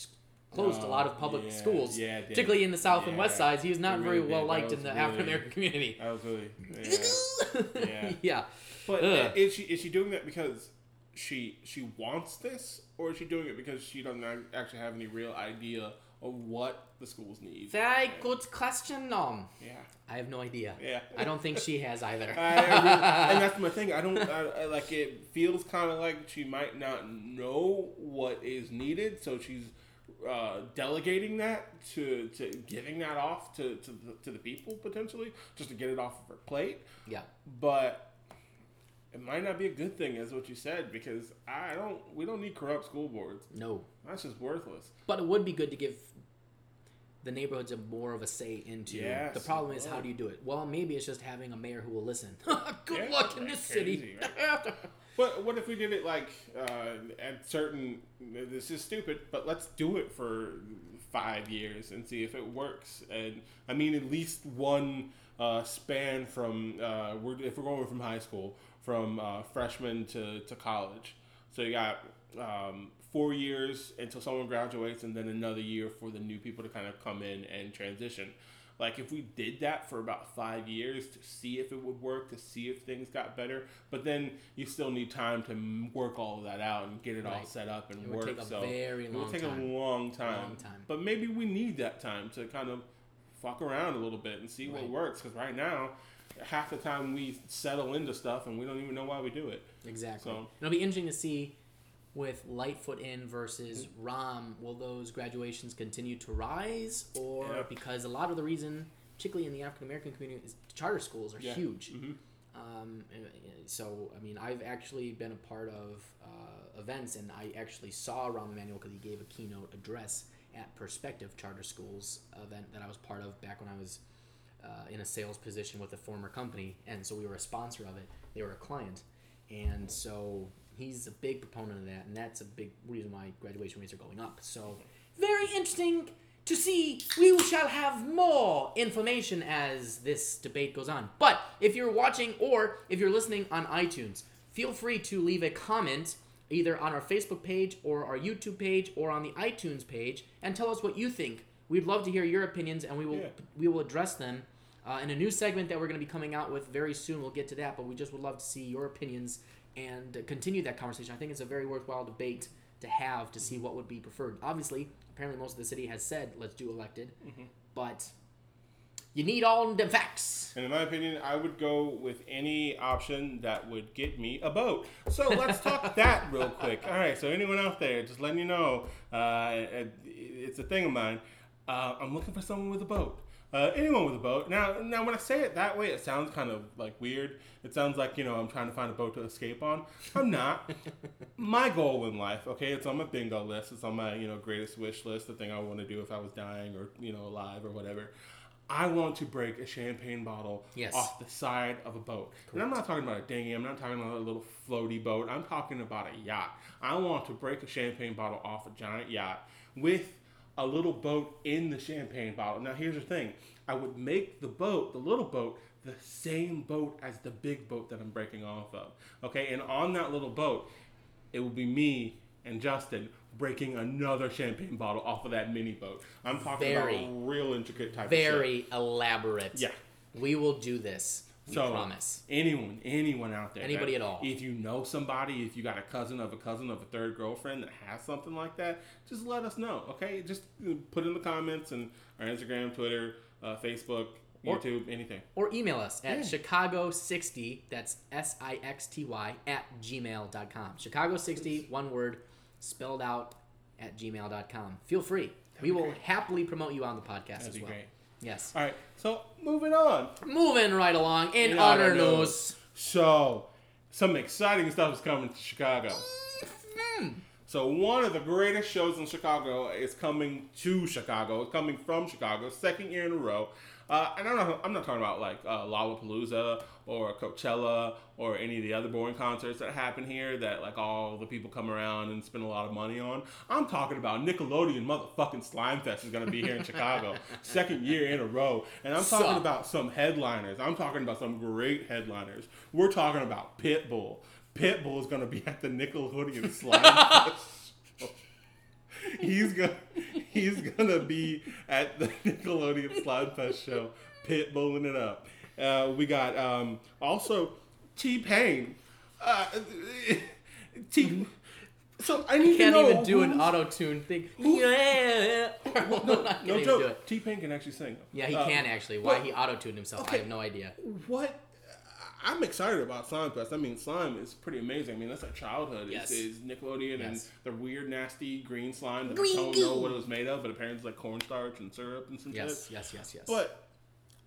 S1: closed a lot of
S2: Oh,
S1: public
S2: yeah,
S1: schools,
S2: yeah,
S1: particularly in the South and West sides. He was not
S2: it
S1: very well
S2: did.
S1: liked in the
S2: really-
S1: African American community.
S2: That was really. Yeah. Yeah.
S1: yeah.
S2: But
S1: Ugh.
S2: is she is she doing that because she she wants this, or is she doing it because she doesn't actually have any real idea of what the schools need?
S1: Very good question, Nom.
S2: Yeah.
S1: I have no idea.
S2: Yeah.
S1: I don't think she has either.
S2: I, I really- and that's my thing. I don't I, I, like. It feels kind of like she might not know what is needed, so she's uh, delegating that to, to giving that off to, to the, to the people potentially, just to get it off of her plate.
S1: yeah.
S2: But it might not be a good thing, as what you said, because I don't. We don't need corrupt school boards.
S1: No.
S2: That's just worthless.
S1: But it would be good to give the neighborhoods a more of a say into.
S2: Yes,
S1: the problem is, how do you do it? Well, maybe it's just having a mayor who will listen. good
S2: Yeah,
S1: luck in
S2: right,
S1: this city.
S2: crazy, But what if we did it like uh, at certain? This is stupid, but let's do it for five years and see if it works. And I mean, at least one uh, span from uh, we're, if we're going from high school, from uh, freshman to, to college. So you got um, four years until someone graduates, and then another year for the new people to kind of come in and transition. Like if we did that for about five years to see if it would work, to see if things got better, but then you still need time to work all of that out and get it all set up and
S1: It would
S2: work.
S1: take a
S2: so
S1: very
S2: it would take
S1: time.
S2: a long time.
S1: Long time.
S2: But maybe we need that time to kind of fuck around a little bit and see what works. Because right now, half the time we settle into stuff and we don't even know why we do it.
S1: Exactly.
S2: So-
S1: It'll be interesting to see with Lightfoot in versus Rahm. Will those graduations continue to rise, or
S2: Yeah.
S1: because a lot of the reason, particularly in the African American community, is charter schools are
S2: Yeah.
S1: huge.
S2: Mhm.
S1: Um, so, I mean, I've actually been a part of uh, events, and I actually saw Rahm Emanuel because he gave a keynote address at Perspective Charter Schools event that I was part of back when I was uh, in a sales position with a former company, and so we were a sponsor of it. They were a client, and so he's a big proponent of that, and that's a big reason why graduation rates are going up. So, very interesting to see. We shall have more information as this debate goes on. But if you're watching or if you're listening on iTunes, feel free to leave a comment either on our Facebook page or our YouTube page or on the iTunes page and tell us what you think. We'd love to hear your opinions and we will
S2: Yeah.
S1: we will address them uh, in a new segment that we're going to be coming out with very soon. We'll get to that, but we just would love to see your opinions and continue that conversation. I think it's a very worthwhile debate to have to see what would be preferred. Obviously, apparently most of the city has said let's do elected, but you need all the facts.
S2: And in my opinion, I would go with any option that would get me a boat. So let's talk that real quick. All right, so anyone out there, just letting you know, uh, it's a thing of mine. Uh, I'm looking for someone with a boat. Uh, anyone with a boat. Now, now, when I say it that way, it sounds kind of like weird. It sounds like you know I'm trying to find a boat to escape on. I'm not. my goal in life, okay, it's on my bingo list. It's on my you know greatest wish list. The thing I want to do if I was dying or you know alive or whatever. I want to break a champagne bottle
S1: Yes.
S2: off the side of a boat. And I'm not talking about a dinghy. I'm not talking about a little floaty boat. I'm talking about a yacht. I want to break a champagne bottle off a giant yacht with a little boat in the champagne bottle. Now, here's the thing I would make the boat, the little boat, the same boat as the big boat that I'm breaking off of. Okay, and on that little boat, it will be me and Justin breaking another champagne bottle off of that mini boat. I'm talking
S1: Very,
S2: about a real intricate type.
S1: Very elaborate.
S2: Yeah.
S1: We will do this. We
S2: So
S1: promise.
S2: anyone, anyone out there,
S1: Anybody
S2: that-
S1: at all.
S2: If you know somebody, if you got a cousin of a cousin of a third girlfriend that has something like that, just let us know. Okay, just uh, put in the comments and our Instagram, Twitter, uh, Facebook,
S1: Or-
S2: YouTube, anything.
S1: Or email us at
S2: Yeah.
S1: Chicago60, that's S I X T Y, at gmail.com. Chicago60, one word, spelled out at gmail.com. Feel free. we will
S2: great.
S1: happily promote you on the podcast
S2: That'd
S1: as
S2: be
S1: well.
S2: great.
S1: Yes.
S2: All right, so moving on.
S1: Moving right along in
S2: In
S1: other news.
S2: news. So some exciting stuff is coming to Chicago. Mm-hmm. So one of the greatest shows in Chicago is coming to Chicago. It's coming from Chicago, second year in a row. Uh, and I'm not, I'm not talking about like uh, Lollapalooza or Coachella or any of the other boring concerts that happen here that like all the people come around and spend a lot of money on. I'm talking about Nickelodeon motherfucking Slime Fest is going to be here in Chicago, second year in a row. And I'm talking
S1: Suck.
S2: about some headliners. I'm talking about some great headliners. We're talking about Pitbull. Pitbull is going to be at the Nickelodeon Slime Fest. He's gonna he's gonna be at the Nickelodeon Slime Fest show, pitbulling it up. Uh, we got um, also T Pain. Uh, T. So I need
S1: Can't
S2: to know
S1: even do an auto tune thing. Yeah.
S2: No,
S1: I
S2: no
S1: can't
S2: joke. T Pain can actually sing.
S1: Yeah, he
S2: Uh,
S1: can actually. Why
S2: but-
S1: he auto tuned himself, I have no idea.
S2: What? I'm excited about Slime Fest. I mean, slime is pretty amazing. I mean, that's our childhood.
S1: Yes.
S2: Is, is Nickelodeon
S1: Yes.
S2: and the weird, nasty green slime that
S1: Green
S2: I don't
S1: goo.
S2: know what it was made of, but apparently it's like cornstarch and syrup and some
S1: Yes,
S2: shit.
S1: yes, yes, yes.
S2: But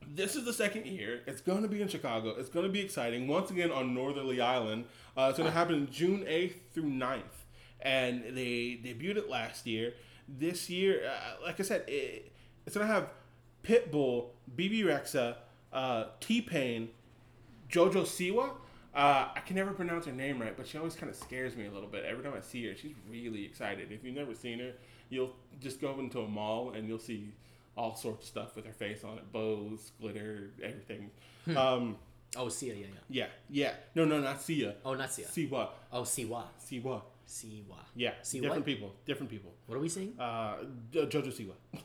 S2: this is the second year. It's going to be in Chicago. It's going to be exciting. Once again on Northerly Island. Uh, it's going to happen June 8th through 9th. And they debuted it last year. This year, uh, like I said, it, it's going to have Pitbull, Bebe Rexha, uh, T Pain, Jojo Siwa. Uh, I can never pronounce her name right, but she always kind of scares me a little bit. Every time I see her, she's really excited. If you've never seen her, you'll just go into a mall and you'll see all sorts of stuff with her face on it bows, glitter, everything. Um,
S1: oh, Sia, yeah, yeah.
S2: yeah, yeah. No, no, not Sia.
S1: Oh, not Sia.
S2: Siwa.
S1: Oh, Siwa.
S2: Siwa.
S1: Siwa.
S2: Yeah,
S1: See
S2: different people. Different people.
S1: What are we seeing?
S2: Uh, Jojo Siwa.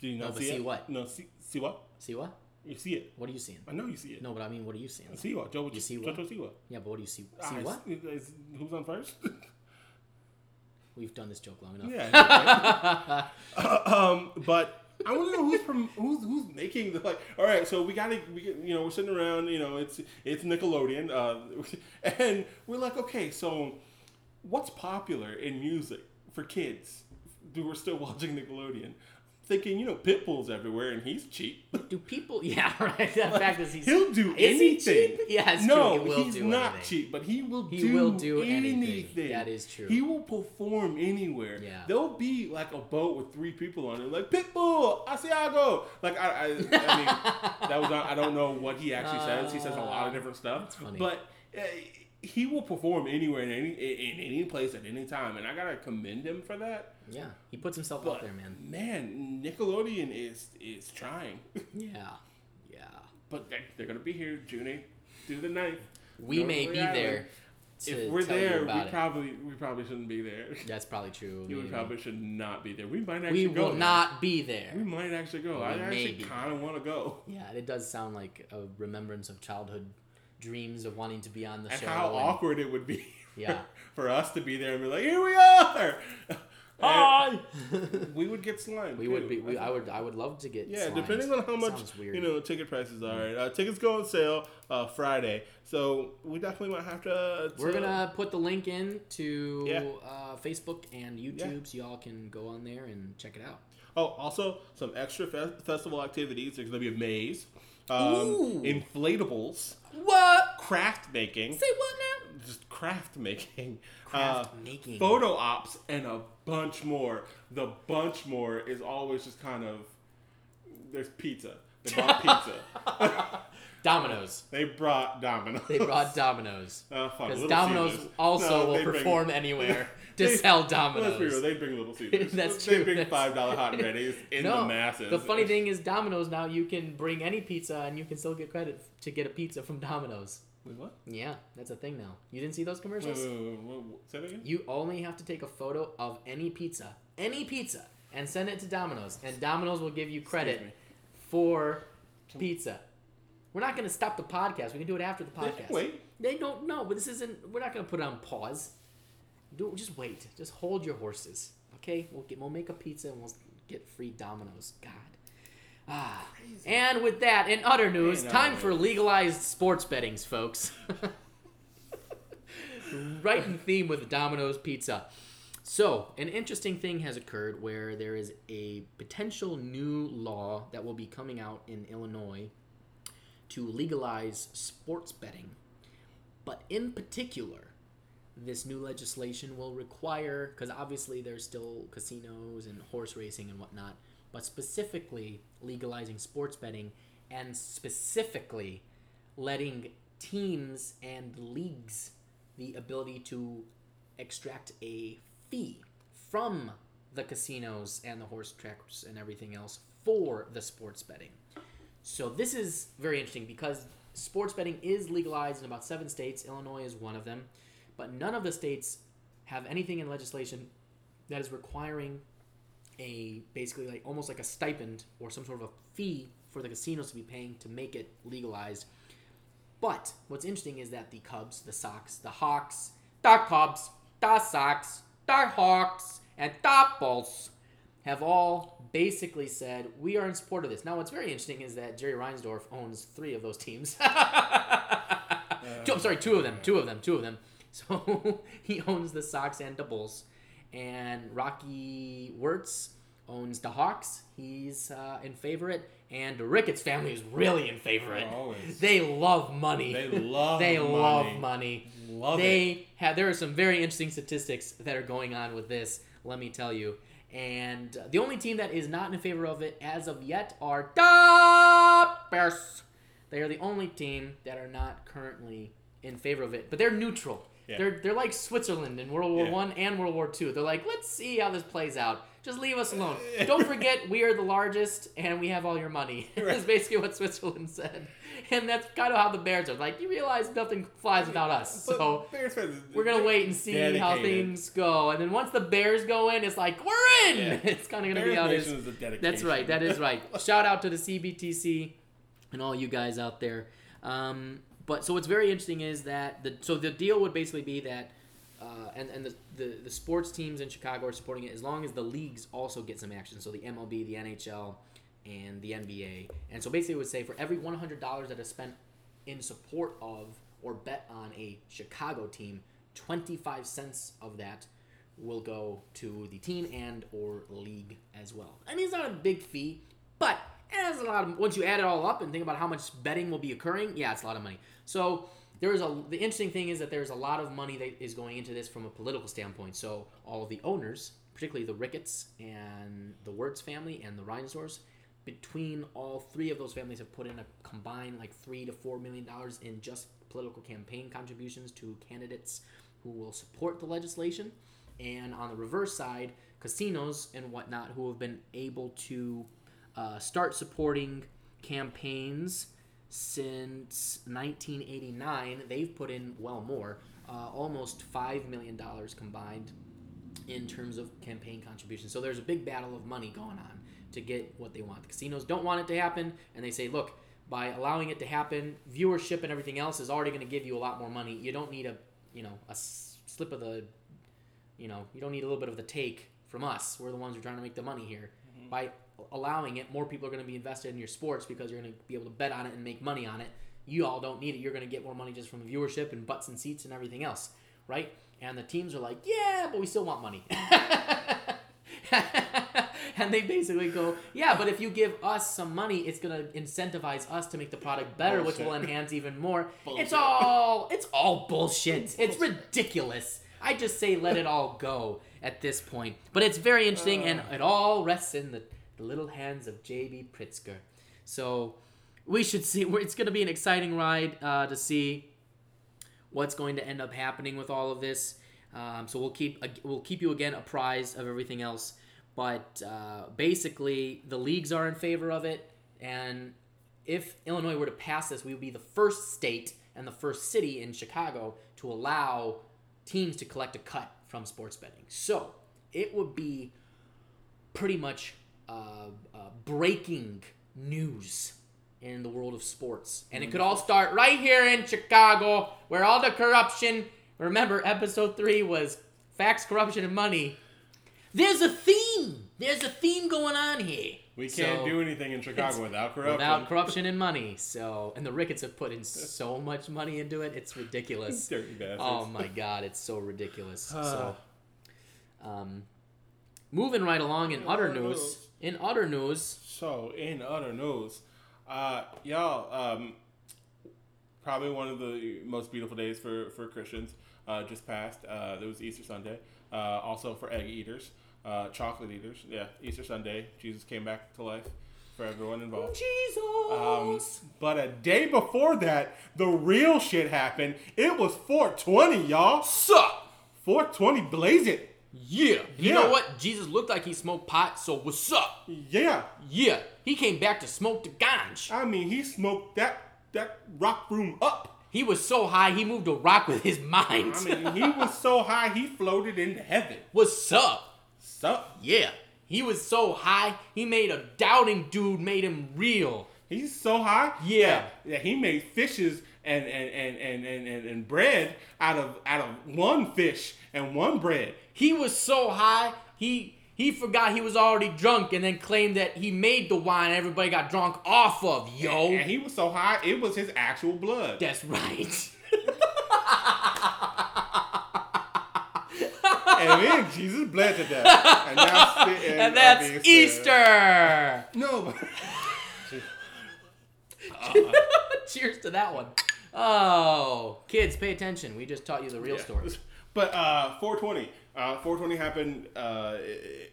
S2: Do you not
S1: No, but
S2: see
S1: see what?
S2: No, see, see what?
S1: Siwa?
S2: You see it.
S1: What are you seeing?
S2: I know you see it.
S1: No, but I mean, what are you seeing?
S2: Siwa. Jojo,
S1: You see what?
S2: Jojo Siwa.
S1: Yeah, but what do you see? See
S2: Ah,
S1: what?
S2: is- is- who's on first?
S1: We've done this joke long enough.
S2: yeah. okay. um, but I want to know who's from who's who's making the like. All right, so we gotta we you know we're sitting around you know it's it's Nickelodeon uh, and we're like okay so what's popular in music for kids who are still watching Nickelodeon? Thinking you know Pitbull's everywhere and he's cheap.
S1: Do people? Yeah, right. The fact is, he's
S2: He'll do
S1: he
S2: anything.
S1: cheap? Yeah,
S2: no.
S1: He will
S2: he's
S1: do
S2: not
S1: anything.
S2: cheap, but he will
S1: He
S2: do,
S1: will do anything.
S2: anything.
S1: That is true.
S2: He will perform anywhere.
S1: Yeah.
S2: There'll be like a boat with three people on it, like Pitbull, Asiago. Like I, I, I mean, that was not, I don't know what he actually says. He says a lot of different stuff.
S1: funny.
S2: But uh, he will perform anywhere in any in any place at any time, and I gotta commend him for that.
S1: Yeah, he puts himself out there, man.
S2: man, Nickelodeon is is trying.
S1: Yeah, yeah.
S2: But they're, they're gonna be here June 8th through the 9th.
S1: We may be there.
S2: if we're there, we
S1: it.
S2: probably we probably shouldn't be there.
S1: That's probably true.
S2: You probably should not be there. We might actually
S1: we
S2: go.
S1: will not be there.
S2: We might actually go.
S1: But
S2: I actually kind of want to go.
S1: Yeah, it does sound like a remembrance of childhood dreams of wanting to be on the
S2: And
S1: show.
S2: how
S1: and-
S2: awkward it would be.
S1: Yeah.
S2: for us to be there and be like, here we are.
S1: Hi.
S2: We would get slimed.
S1: we
S2: too.
S1: would be. We, I would. I would love to get.
S2: Yeah,
S1: slimed.
S2: depending on how much you know ticket prices are. Uh, tickets go on sale uh, Friday, so we definitely might have to. uh,
S1: We're gonna put the link in to
S2: Yeah.
S1: uh, Facebook and YouTube,
S2: Yeah.
S1: so y'all can go on there and check it out.
S2: Oh, also some extra fe- festival activities. There's gonna be a maze, um, inflatables,
S1: What?
S2: craft making,
S1: Say what now?
S2: just craft making,
S1: Craft
S2: uh,
S1: making.
S2: photo ops, and a bunch more. The bunch more is always just kind of there's pizza. They brought pizza.
S1: Domino's.
S2: They brought Domino's.
S1: They brought Domino's.
S2: Uh, fuck,
S1: Because
S2: Little
S1: Domino's
S2: Caesars.
S1: also
S2: No,
S1: will
S2: bring-
S1: perform anywhere to
S2: They-
S1: sell
S2: Let's be real, they bring Little Caesars.
S1: That's
S2: They
S1: true,
S2: bring
S1: that's-
S2: five dollar hot and ready's in
S1: no,
S2: the masses.
S1: the funny thing is Domino's now you can bring any pizza and you can still get credit to get a pizza from Domino's.
S2: Wait, what?
S1: Yeah, that's a thing now. You didn't see those commercials?
S2: wait, wait, Say that again.
S1: You only have to take a photo of any pizza, any pizza, and send it to Domino's, and Domino's will give you credit for pizza. We're not going to stop the podcast. We can do it after the
S2: They
S1: podcast.
S2: wait.
S1: They don't know, but this isn't. We're not going to put it on pause. Do just wait. Just hold your horses. Okay, we'll get. We'll make a pizza and we'll get free Domino's. God. Ah. And with that, in other news, time for legalized sports bettings, folks. right in theme with Domino's Pizza. So, an interesting thing has occurred where there is a potential new law that will be coming out in Illinois to legalize sports betting. But in particular, this new legislation will require, because obviously there's still casinos and horse racing and whatnot, but specifically legalizing sports betting and specifically letting teams and leagues the ability to extract a fee from the casinos and the horse tracks and everything else for the sports betting. So this is very interesting because sports betting is legalized in about seven states. Illinois is one of them, but none of the states have anything in legislation that is requiring a basically like almost like a stipend or some sort of a fee for the casinos to be paying to make it legalized. But what's interesting is that the Cubs, the Sox, the Hawks, the Cubs, the Sox, the Hawks, and the Bulls have all basically said we are in support of this. Now, what's very interesting is that Jerry Reinsdorf owns three of those teams. Uh, two- I'm sorry, two of them, two of them, two of them. So he owns the Sox and the Bulls, and Rocky Wirtz owns the Hawks. He's uh, in favorite, and the Ricketts family is really in favorite.
S2: Always.
S1: They love money.
S2: They love
S1: they
S2: money.
S1: love money.
S2: Love
S1: they have. There are some very interesting statistics that are going on with this. Let me tell you. And uh, the only team that is not in favor of it as of yet are the Bears. They are the only team that are not currently in favor of it, but they're neutral.
S2: Yeah.
S1: They're they're like Switzerland in World War
S2: Yeah.
S1: One and World War Two. They're like, let's see how this plays out. Just leave us alone. Don't forget, we are the largest, and we have all your money.
S2: Right.
S1: That's basically what Switzerland said, and that's kind of how the Bears are. Like, you realize nothing flies without us, so
S2: Bears
S1: we're gonna wait and see how things go. And then once the Bears go in, it's like we're in.
S2: Yeah.
S1: It's kind of gonna
S2: Bears
S1: be
S2: Nation
S1: is.
S2: is.
S1: That's right. That is right. Shout out to the CBTC and all you guys out there. Um, but so what's very interesting is that the so the deal would basically be that. Uh, and and the, the, the sports teams in Chicago are supporting it as long as the leagues also get some action. So the MLB, the NHL, and the NBA. And so basically, it would say for every $100 that is spent in support of or bet on a Chicago team, 25 cents of that will go to the team and or league as well. I mean, it's not a big fee, but has a lot of. Once you add it all up and think about how much betting will be occurring, yeah, it's a lot of money. So there is a. The interesting thing is that there's a lot of money that is going into this from a political standpoint. So all of the owners, particularly the Ricketts and the Wirtz family and the Reinsdorfs, between all three of those families have put in a combined like three to four million dollars in just political campaign contributions to candidates who will support the legislation. And on the reverse side, casinos and whatnot who have been able to uh, start supporting campaigns since 1989. They've put in well more uh, almost five million dollars combined in terms of campaign contributions. So there's a big battle of money going on to get what they want. The casinos don't want it to happen, and they say, look, by allowing it to happen, viewership and everything else is already going to give you a lot more money. You don't need a, you know, a slip of the, you know, you don't need a little bit of the take from us. We're the ones who are trying to make the money here. By allowing it, more people are going to be invested in your sports because you're going to be able to bet on it and make money on it. You all don't need it. You're going to get more money just from viewership and butts and seats and everything else, right? And the teams are like, yeah, but we still want money. and they basically go, yeah, but if you give us some money, it's gonna incentivize us to make the product better, which will enhance even more. It's all it's all bullshit. It's ridiculous. I just say let it all go at this point. But it's very interesting, and it all rests in the, the little hands of JB Pritzker. So we should see. It's going to be an exciting ride uh, to see what's going to end up happening with all of this. Um, so we'll keep we'll keep you again apprised of everything else. But uh, basically, the leagues are in favor of it, and if Illinois were to pass this, we would be the first state and the first city in Chicago to allow teams to collect a cut from sports betting. So it would be pretty much Uh, uh, breaking news in the world of sports. And it mm. could all start right here in Chicago, where all the corruption. Remember, episode three was facts, corruption, and money. There's a theme. There's a theme going on here.
S2: We can't
S1: So-
S2: do anything in Chicago without corruption.
S1: Without corruption and money. So, and the Ricketts have put in so much money into it, it's ridiculous.
S2: Dirty bastards.
S1: Oh my god, it's so ridiculous. so, um, moving right along in other news. In other news,
S2: So, in other news, uh, y'all, um, probably one of the most beautiful days for, for Christians uh, just passed. Uh, there was Easter Sunday. Uh, also for egg eaters, uh, chocolate eaters. Yeah, Easter Sunday. Jesus came back to life for everyone involved.
S1: Jesus.
S2: Um, but a day before that, the real shit happened. It was 420, y'all.
S1: Sup?
S2: 420 blaze it.
S1: Yeah. You
S2: Yeah.
S1: know what? Jesus looked like he smoked pot, so what's up?
S2: Yeah.
S1: Yeah. He came back to smoke the ganj.
S2: I mean, he smoked that that rock room up.
S1: He was so high, he moved a rock with his mind.
S2: I mean, he was so high, he floated into heaven.
S1: what's up?
S2: Sup?
S1: Yeah. He was so high, he made a doubting dude made him real.
S2: He's so high.
S1: Yeah.
S2: Yeah, he made fishes and and, and, and, and, and and bread out of out of one fish and one bread.
S1: He was so high, he he forgot he was already drunk and then claimed that he made the wine everybody got drunk off of, yo.
S2: And he was so high, it was his actual blood.
S1: That's right.
S2: and then Jesus bled to death. And that's, the end
S1: and that's Easter.
S2: No.
S1: Cheers to that one. Oh, kids, pay attention. We just taught you the real
S2: Yeah.
S1: story.
S2: But uh, 420, uh, 420 happened uh,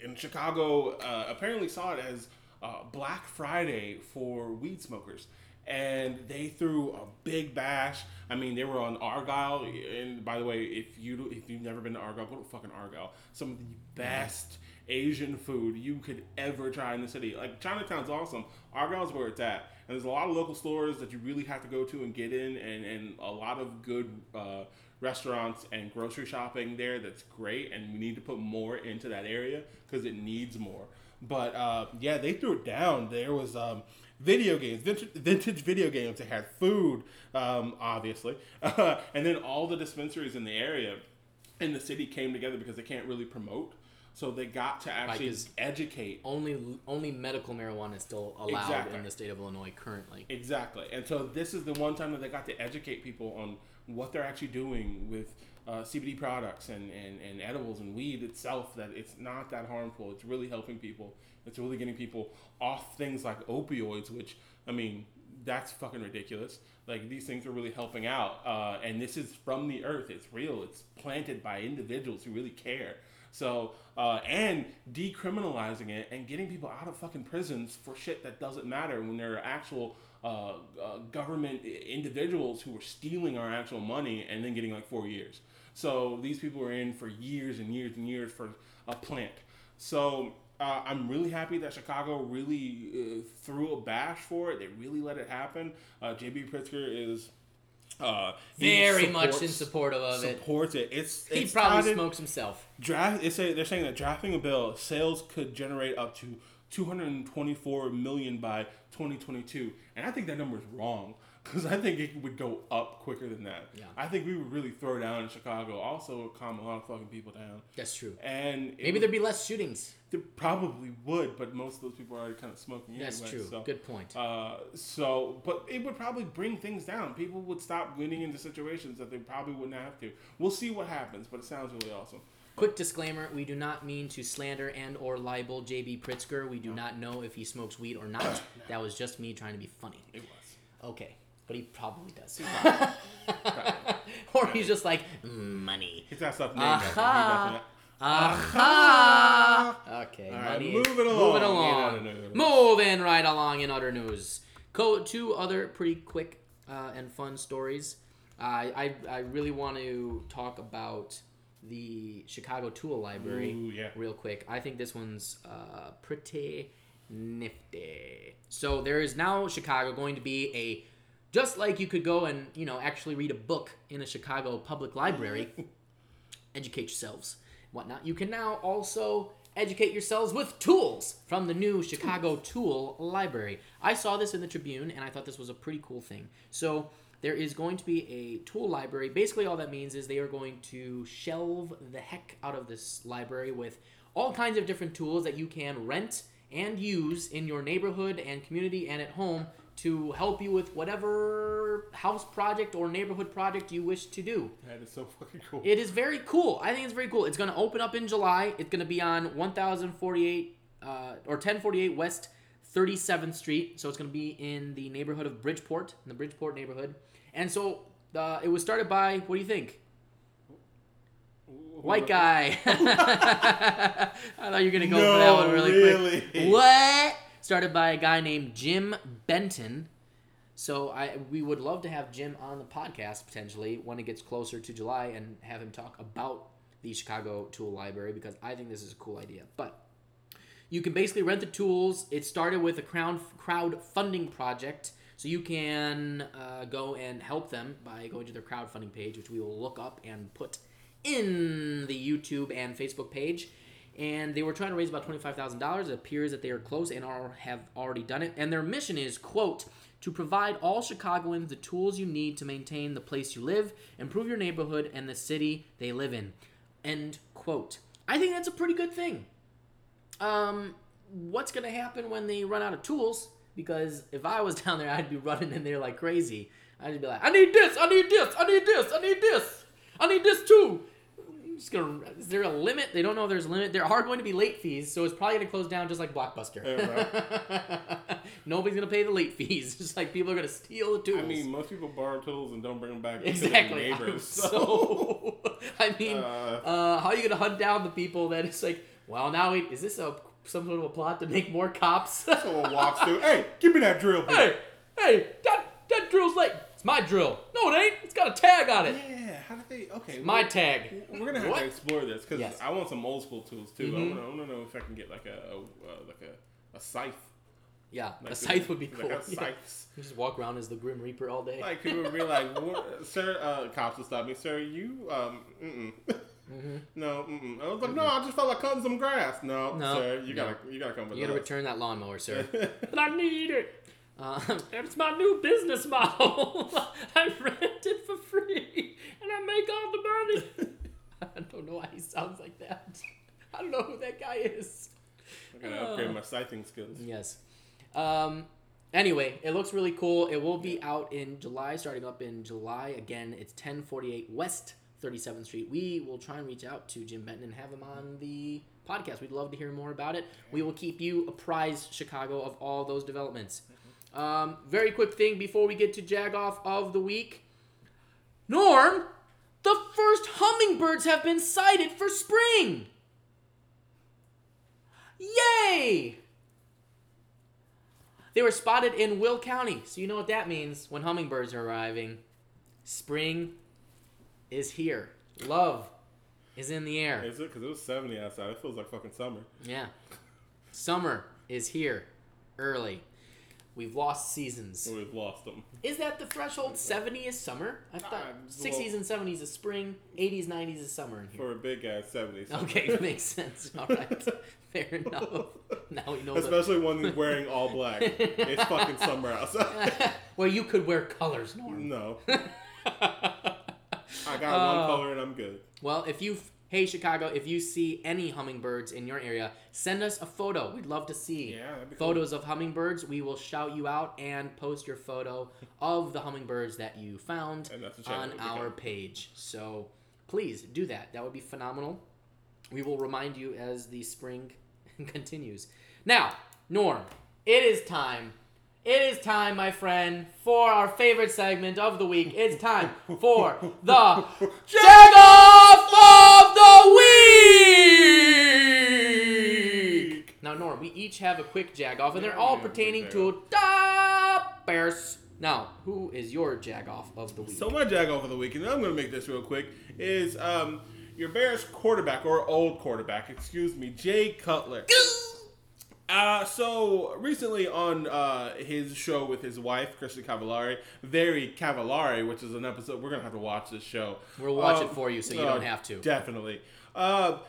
S2: in Chicago. Uh, apparently saw it as uh, Black Friday for weed smokers, and they threw a big bash. I mean, they were on Argyle, and by the way, if you if you've never been to Argyle, go to fucking Argyle. Some of the best Asian food you could ever try in the city. Like Chinatown's awesome. Argyle's where it's at. And there's a lot of local stores that you really have to go to and get in, and, and a lot of good uh, restaurants and grocery shopping there that's great. And we need to put more into that area because it needs more. But uh, yeah, they threw it down. There was um, video games, vintage, vintage video games. They had food, um, obviously, and then all the dispensaries in the area in the city came together because they can't really promote. So they got to actually
S1: 'cause-
S2: educate
S1: Only only medical marijuana is still allowed
S2: Exactly.
S1: in the state of Illinois currently.
S2: Exactly. And so this is the one time that they got to educate people on what they're actually doing with uh, CBD products and, and, and edibles and weed itself, that it's not that harmful. It's really helping people. It's really getting people off things like opioids, which, I mean, that's fucking ridiculous. Like, these things are really helping out. Uh, and this is from the earth. It's real. It's planted by individuals who really care. So, uh, and decriminalizing it and getting people out of fucking prisons for shit that doesn't matter when there are actual uh, uh, government individuals who were stealing our actual money and then getting like four years. So these people were in for years and years and years for a plant. So uh, I'm really happy that Chicago really uh, threw a bash for it. They really let it happen. Uh, JB Pritzker is Uh, he
S1: Very much in support of it.
S2: Supports it. It's
S1: He
S2: it's
S1: probably
S2: touted-
S1: smokes himself.
S2: draft. It's a, they're saying that drafting a bill, sales could generate up to 224 million by 2022, and I think that number is wrong because I think it would go up quicker than that.
S1: Yeah.
S2: I think we would really throw down in Chicago. Also, calm a lot of fucking people down,
S1: That's true.
S2: and
S1: Maybe
S2: would-
S1: there'd be less shootings.
S2: there probably would, but most of those people are already kind of smoking.
S1: That's
S2: anyway,
S1: true.
S2: So.
S1: Good point.
S2: Uh, so, but it would probably bring things down. People would stop getting into situations that they probably wouldn't have to. We'll see what happens, but it sounds really awesome.
S1: Quick disclaimer: We do not mean to slander and or libel JB Pritzker. We do not know if he smokes weed or not. That was just me trying to be funny.
S2: It was.
S1: Okay, but he probably does. or he's just like money.
S2: He's got stuff named after
S1: Aha. Okay,
S2: All right, moving along.
S1: Moving along. Moving right along in other news. Co- two other pretty quick uh, and fun stories. I, I I really want to talk about the Chicago Tool Library
S2: Ooh, yeah.
S1: real quick. I think this one's uh, pretty nifty. So there is now Chicago going to be a just like you could go and you know actually read a book in a Chicago public library. educate yourselves, whatnot. You can now also educate yourselves with tools from the new Chicago Tool Library. I saw this in the Tribune and I thought this was a pretty cool thing. So there is going to be a tool library. Basically, all that means is they are going to shelve the heck out of this library with all kinds of different tools that you can rent and use in your neighborhood and community and at home to help you with whatever house project or neighborhood project you wish to do.
S2: That is so fucking cool.
S1: It is very cool. I think it's very cool. It's going to open up in July. It's going to be on 1048 uh, or 1048 West 37th Street. So it's going to be in the neighborhood of Bridgeport, in the Bridgeport neighborhood. And so uh, it was started by, what do you think? White guy. I thought you were going to go for that one really,
S2: really?
S1: quick. What? Started by a guy named Jim Benton. So I we would love to have Jim on the podcast potentially when it gets closer to July and have him talk about the Chicago Tool Library because I think this is a cool idea. But you can basically rent the tools. It started with a crowd crowdfunding project, so you can uh, go and help them by going to their crowdfunding page, which we will look up and put in the YouTube and Facebook page. And they were trying to raise about twenty five thousand dollars. It appears that they are close and are, have already done it. And their mission is quote to provide all Chicagoans the tools you need to maintain the place you live, improve your neighborhood and the city they live in. End quote. I think that's a pretty good thing um, what's gonna happen when they run out of tools? Because if I was down there, I'd be running in there like crazy. I'd be like, I need this, I need this, I need this, I need this, I need this too. I'm just gonna. Is there a limit? They don't know if there's a limit. There are going to be late fees, so it's probably gonna close down just like Blockbuster. Nobody's gonna pay the late fees. Just like people are gonna steal the tools.
S2: I mean, most people borrow tools and don't bring them back. to their
S1: Exactly.
S2: Neighbors,
S1: so, I mean,
S2: Uh,
S1: uh, how are you gonna hunt down the people that it's like? Well, now we, is this a some sort of a plot to make more cops?
S2: someone walks through. Hey, give me that drill.
S1: hey, hey, that that drill's late. it's my drill. No, it ain't. It's got a tag on it.
S2: Yeah. How did they? Okay.
S1: My tag.
S2: We're gonna have
S1: What?
S2: to explore this because
S1: Yes.
S2: I want some old school tools too. I
S1: Mhm.
S2: wanna, I wanna know if I can get like a, a uh, like a, a scythe.
S1: Yeah,
S2: Like
S1: a scythe would be
S2: like
S1: cool.
S2: a
S1: Yeah.
S2: scythe.
S1: You just walk around as the Grim Reaper all day.
S2: Like people would be like, "Sir, uh, cops will stop me, sir. You, um, mm-mm.
S1: Mhm.
S2: no, mm-mm. I was like, no, I just felt like cutting some grass. No,
S1: No,
S2: sir, you
S1: no.
S2: gotta, you gotta come with
S1: You gotta
S2: us.
S1: return that lawnmower, sir.
S3: But I need it.
S1: Uh,
S3: It's my new business model. I rent it for free and I make all the money.
S1: I don't know why he sounds like that. I don't know who that guy is.
S2: I gotta upgrade my scything skills.
S1: Yes. Um, anyway, it looks really cool. It will be out in July, starting up in July. Again, it's 1048 West 37th Street. We will try and reach out to Jim Benton and have him on the podcast. We'd love to hear more about it. We will keep you apprised, Chicago, of all those developments. Um, very quick thing before we get to Jagoff of the week. Norm, the first hummingbirds have been sighted for spring. Yay! They were spotted in Will County. So you know what that means when hummingbirds are arriving. Spring is here. Love is in the air.
S2: Is it? Because it was 70 outside. It feels like fucking summer.
S1: Yeah. Summer is here early. We've lost seasons.
S2: We've lost them.
S1: Is that the threshold? 70 is summer? I thought
S2: Uh,
S1: 60s and 70s is spring, 80s, 90s is summer in here.
S2: For a big guy, 70s.
S1: Okay, makes sense. All right. Fair enough. Now we know
S2: Especially one wearing all black. it's fucking summer outside.
S1: where you could wear colors, Norm.
S2: no. I got one
S1: Uh,
S2: color and I'm good.
S1: Well, if you, hey Chicago, if you see any hummingbirds in your area, send us a photo. We'd love to see
S2: Yeah, be cool.
S1: photos of hummingbirds. We will shout you out and post your photo of the hummingbirds that you found
S2: And that's a channel
S1: on our page. So please do that. That would be phenomenal. We will remind you as the spring continues. Now, Norm, it is time. It is time, my friend, for our favorite segment of the week. It's time for the Jag Off of the Week! Now, Norm, we each have a quick Jag Off, and they're all
S2: we have a quick
S1: pertaining to the Bears. Now, who is your Jag Off of the week?
S2: So my jag off of the week, and I'm going to make this real quick, is um, your Bears quarterback or old quarterback, excuse me, Jay Cutler. Uh, so recently on uh, his show with his wife, Kristin Cavallari, Very Cavallari, which is an episode we're gonna have to watch this show.
S1: We'll watch
S2: Um,
S1: it for you so you
S2: uh,
S1: don't have to.
S2: Definitely. Uh,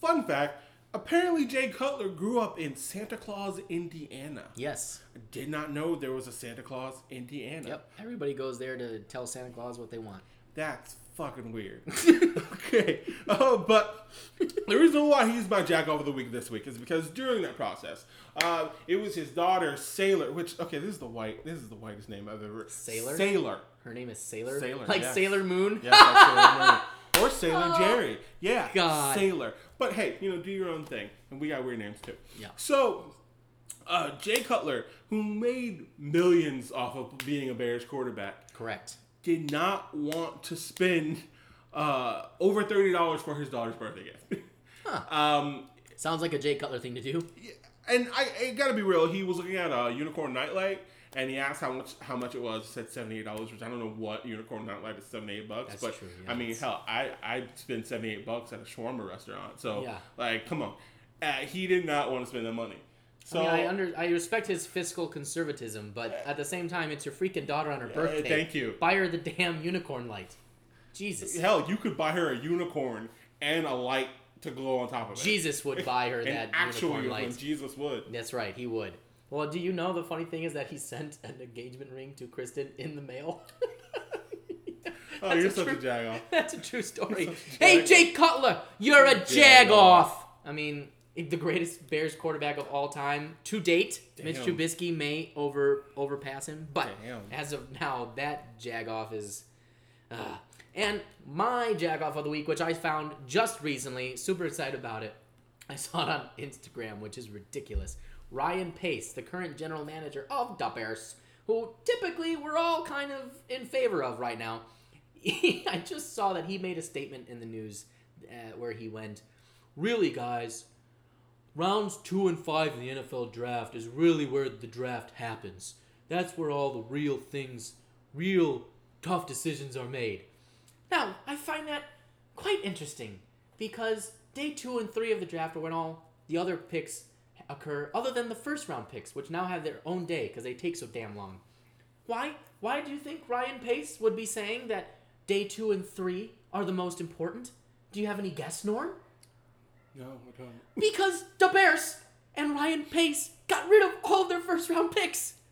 S2: fun fact: apparently Jay Cutler grew up in Santa Claus, Indiana.
S1: Yes.
S2: Did not know there was a Santa Claus, Indiana.
S1: Yep. Everybody goes there to tell Santa Claus what they want.
S2: That's fucking weird. okay, uh, but the reason why he's my jack of the week this week is because during that process, uh, it was his daughter Sailor. Which okay, this is the white. This is the whitest name I've ever.
S1: Sailor?
S2: Sailor.
S1: Her name is Sailor.
S2: Sailor,
S1: Like
S2: yes.
S1: Sailor Moon.
S2: Yeah, like Sailor Moon. or Sailor Jerry. Yeah,
S1: God.
S2: Sailor. But hey, you know, do your own thing, and we got weird names too.
S1: Yeah.
S2: So. Uh, Jay Cutler, who made millions off of being a Bears quarterback,
S1: Correct.
S2: Did not want to spend uh, over thirty dollars for his daughter's birthday gift.
S1: Huh.
S2: um,
S1: Sounds like a Jay Cutler thing to do.
S2: and I, I gotta be real. He was looking at a unicorn nightlight, and he asked how much how much it was. He said seventy eight dollars, which I don't know what unicorn nightlight is seventy eight bucks.
S1: That's
S2: but
S1: true, yeah.
S2: I mean, hell, I I spend seventy eight bucks at a shawarma restaurant. So
S1: Yeah.
S2: like, come on, uh, he did not want to spend the money. So
S1: I mean, I under I respect his fiscal conservatism, but at the same time, it's your freaking daughter on her birthday.
S2: thank you.
S1: Buy her the damn unicorn light. Jesus.
S2: hell, you could buy her a unicorn and a light to glow on top of it.
S1: Jesus would buy her
S2: An
S1: that
S2: actual
S1: unicorn
S2: unicorn.
S1: light.
S2: Jesus would.
S1: That's right, he would. Well, do you know the funny thing is that he sent an engagement ring to Kristin in the mail?
S2: Oh,
S1: That's
S2: you're
S1: a
S2: such a
S1: true-
S2: jag off.
S1: That's a true story. Hey, Jake Cutler, you're a
S2: Jag
S1: jag
S2: off.
S1: off. I mean, the greatest Bears quarterback of all time to date. Mitch
S2: Damn.
S1: Trubisky may over overpass him, but
S2: Damn.
S1: as of now, that jag off is. Uh, and my jag off of the week, which I found just recently, super excited about it. I saw it on Instagram, which is ridiculous. Ryan Pace, the current general manager of the Bears, who typically we're all kind of in favor of right now. I just saw that he made a statement in the news uh, where he went, Really, guys, rounds two and five in the NFL draft is really where the draft happens. That's where all the real things, real tough decisions are made. Now, I find that quite interesting because day two and three of the draft are when all the other picks occur, other than the first round picks, which now have their own day because they take so damn long. Why? Why do you think Ryan Pace would be saying that day two and three are the most important? Do you have any guess, Norm?
S2: No, I don't.
S1: Because the Bears and Ryan Pace got rid of all of their first round picks.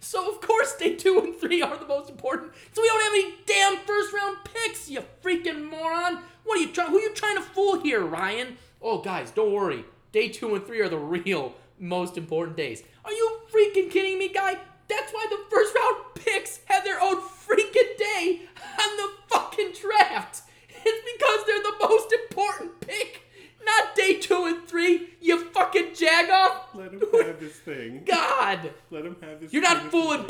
S1: So of course day two and three are the most important. So we don't have any damn first round picks, you freaking moron. What are you trying? Who are you trying to fool here, Ryan? Oh, guys, don't worry. Day two and three are the real most important days. Are you freaking kidding me, guy? That's why the first round picks have their own freaking day on the fucking draft. It's because they're the most important pick, not day two and three. You fucking jag off.
S2: Let him have his thing.
S1: God.
S2: Let him have his.
S1: You're not
S2: thing.
S1: fooling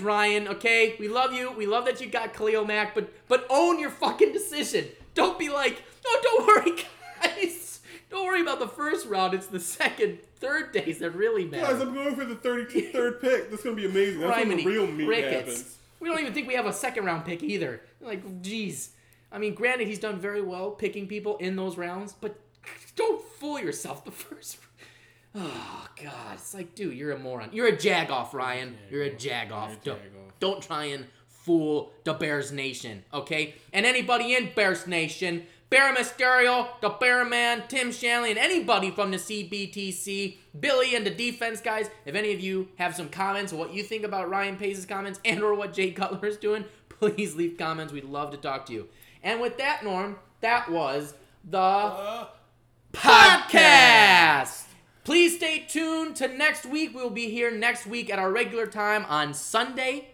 S1: Ryan. Okay, we love you. We love that you got Khalil Mack, but but own your fucking decision. Don't be like, oh, don't worry, guys. Don't worry about the first round. It's the second, third days that really matter. Guys.
S2: I'm going for the 33rd pick. That's gonna be amazing. That's when the real meat happens.
S1: We don't even think we have a second round pick either. Like, jeez. I mean, granted, he's done very well picking people in those rounds, but don't fool yourself. The first. Oh God, it's like, dude, you're a moron. You're a jagoff, Ryan. You're a jagoff.
S2: A
S1: Don't, don't try and fool the Bears Nation, okay? And anybody in Bears Nation, Bear Mysterio, the Bear Man, Tim Shanley, and anybody from the CBTC, Billy and the defense guys, if any of you have some comments what you think about Ryan Pace's comments and or what Jay Cutler is doing, please leave comments. We'd love to talk to you. And with that, Norm, that was the
S2: Uh,
S1: podcast. Please stay tuned to next week. We will be here next week at our regular time on Sunday.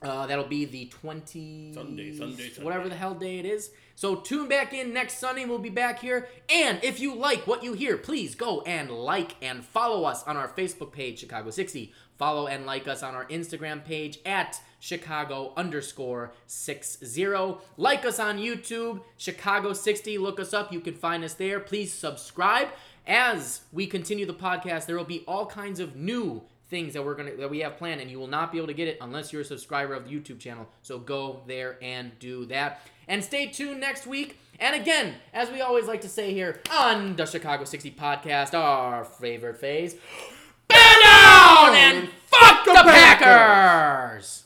S1: Uh, that'll be the 20...
S2: Sunday, Sunday, Sunday.
S1: Whatever the hell day it is. So tune back in next Sunday. We'll be back here. And if you like what you hear, please go and like and follow us on our Facebook page, Chicago 60. Follow and like us on our Instagram page at Chicago underscore 60. Like us on YouTube, Chicago 60. Look us up. You can find us there. Please subscribe. As we continue the podcast, there will be all kinds of new things that we're gonna that we have planned, and you will not be able to get it unless you're a subscriber of the YouTube channel. So go there and do that. And stay tuned next week. And again, as we always like to say here on the Chicago 60 podcast, our favorite phase, bear down and fuck the Packers!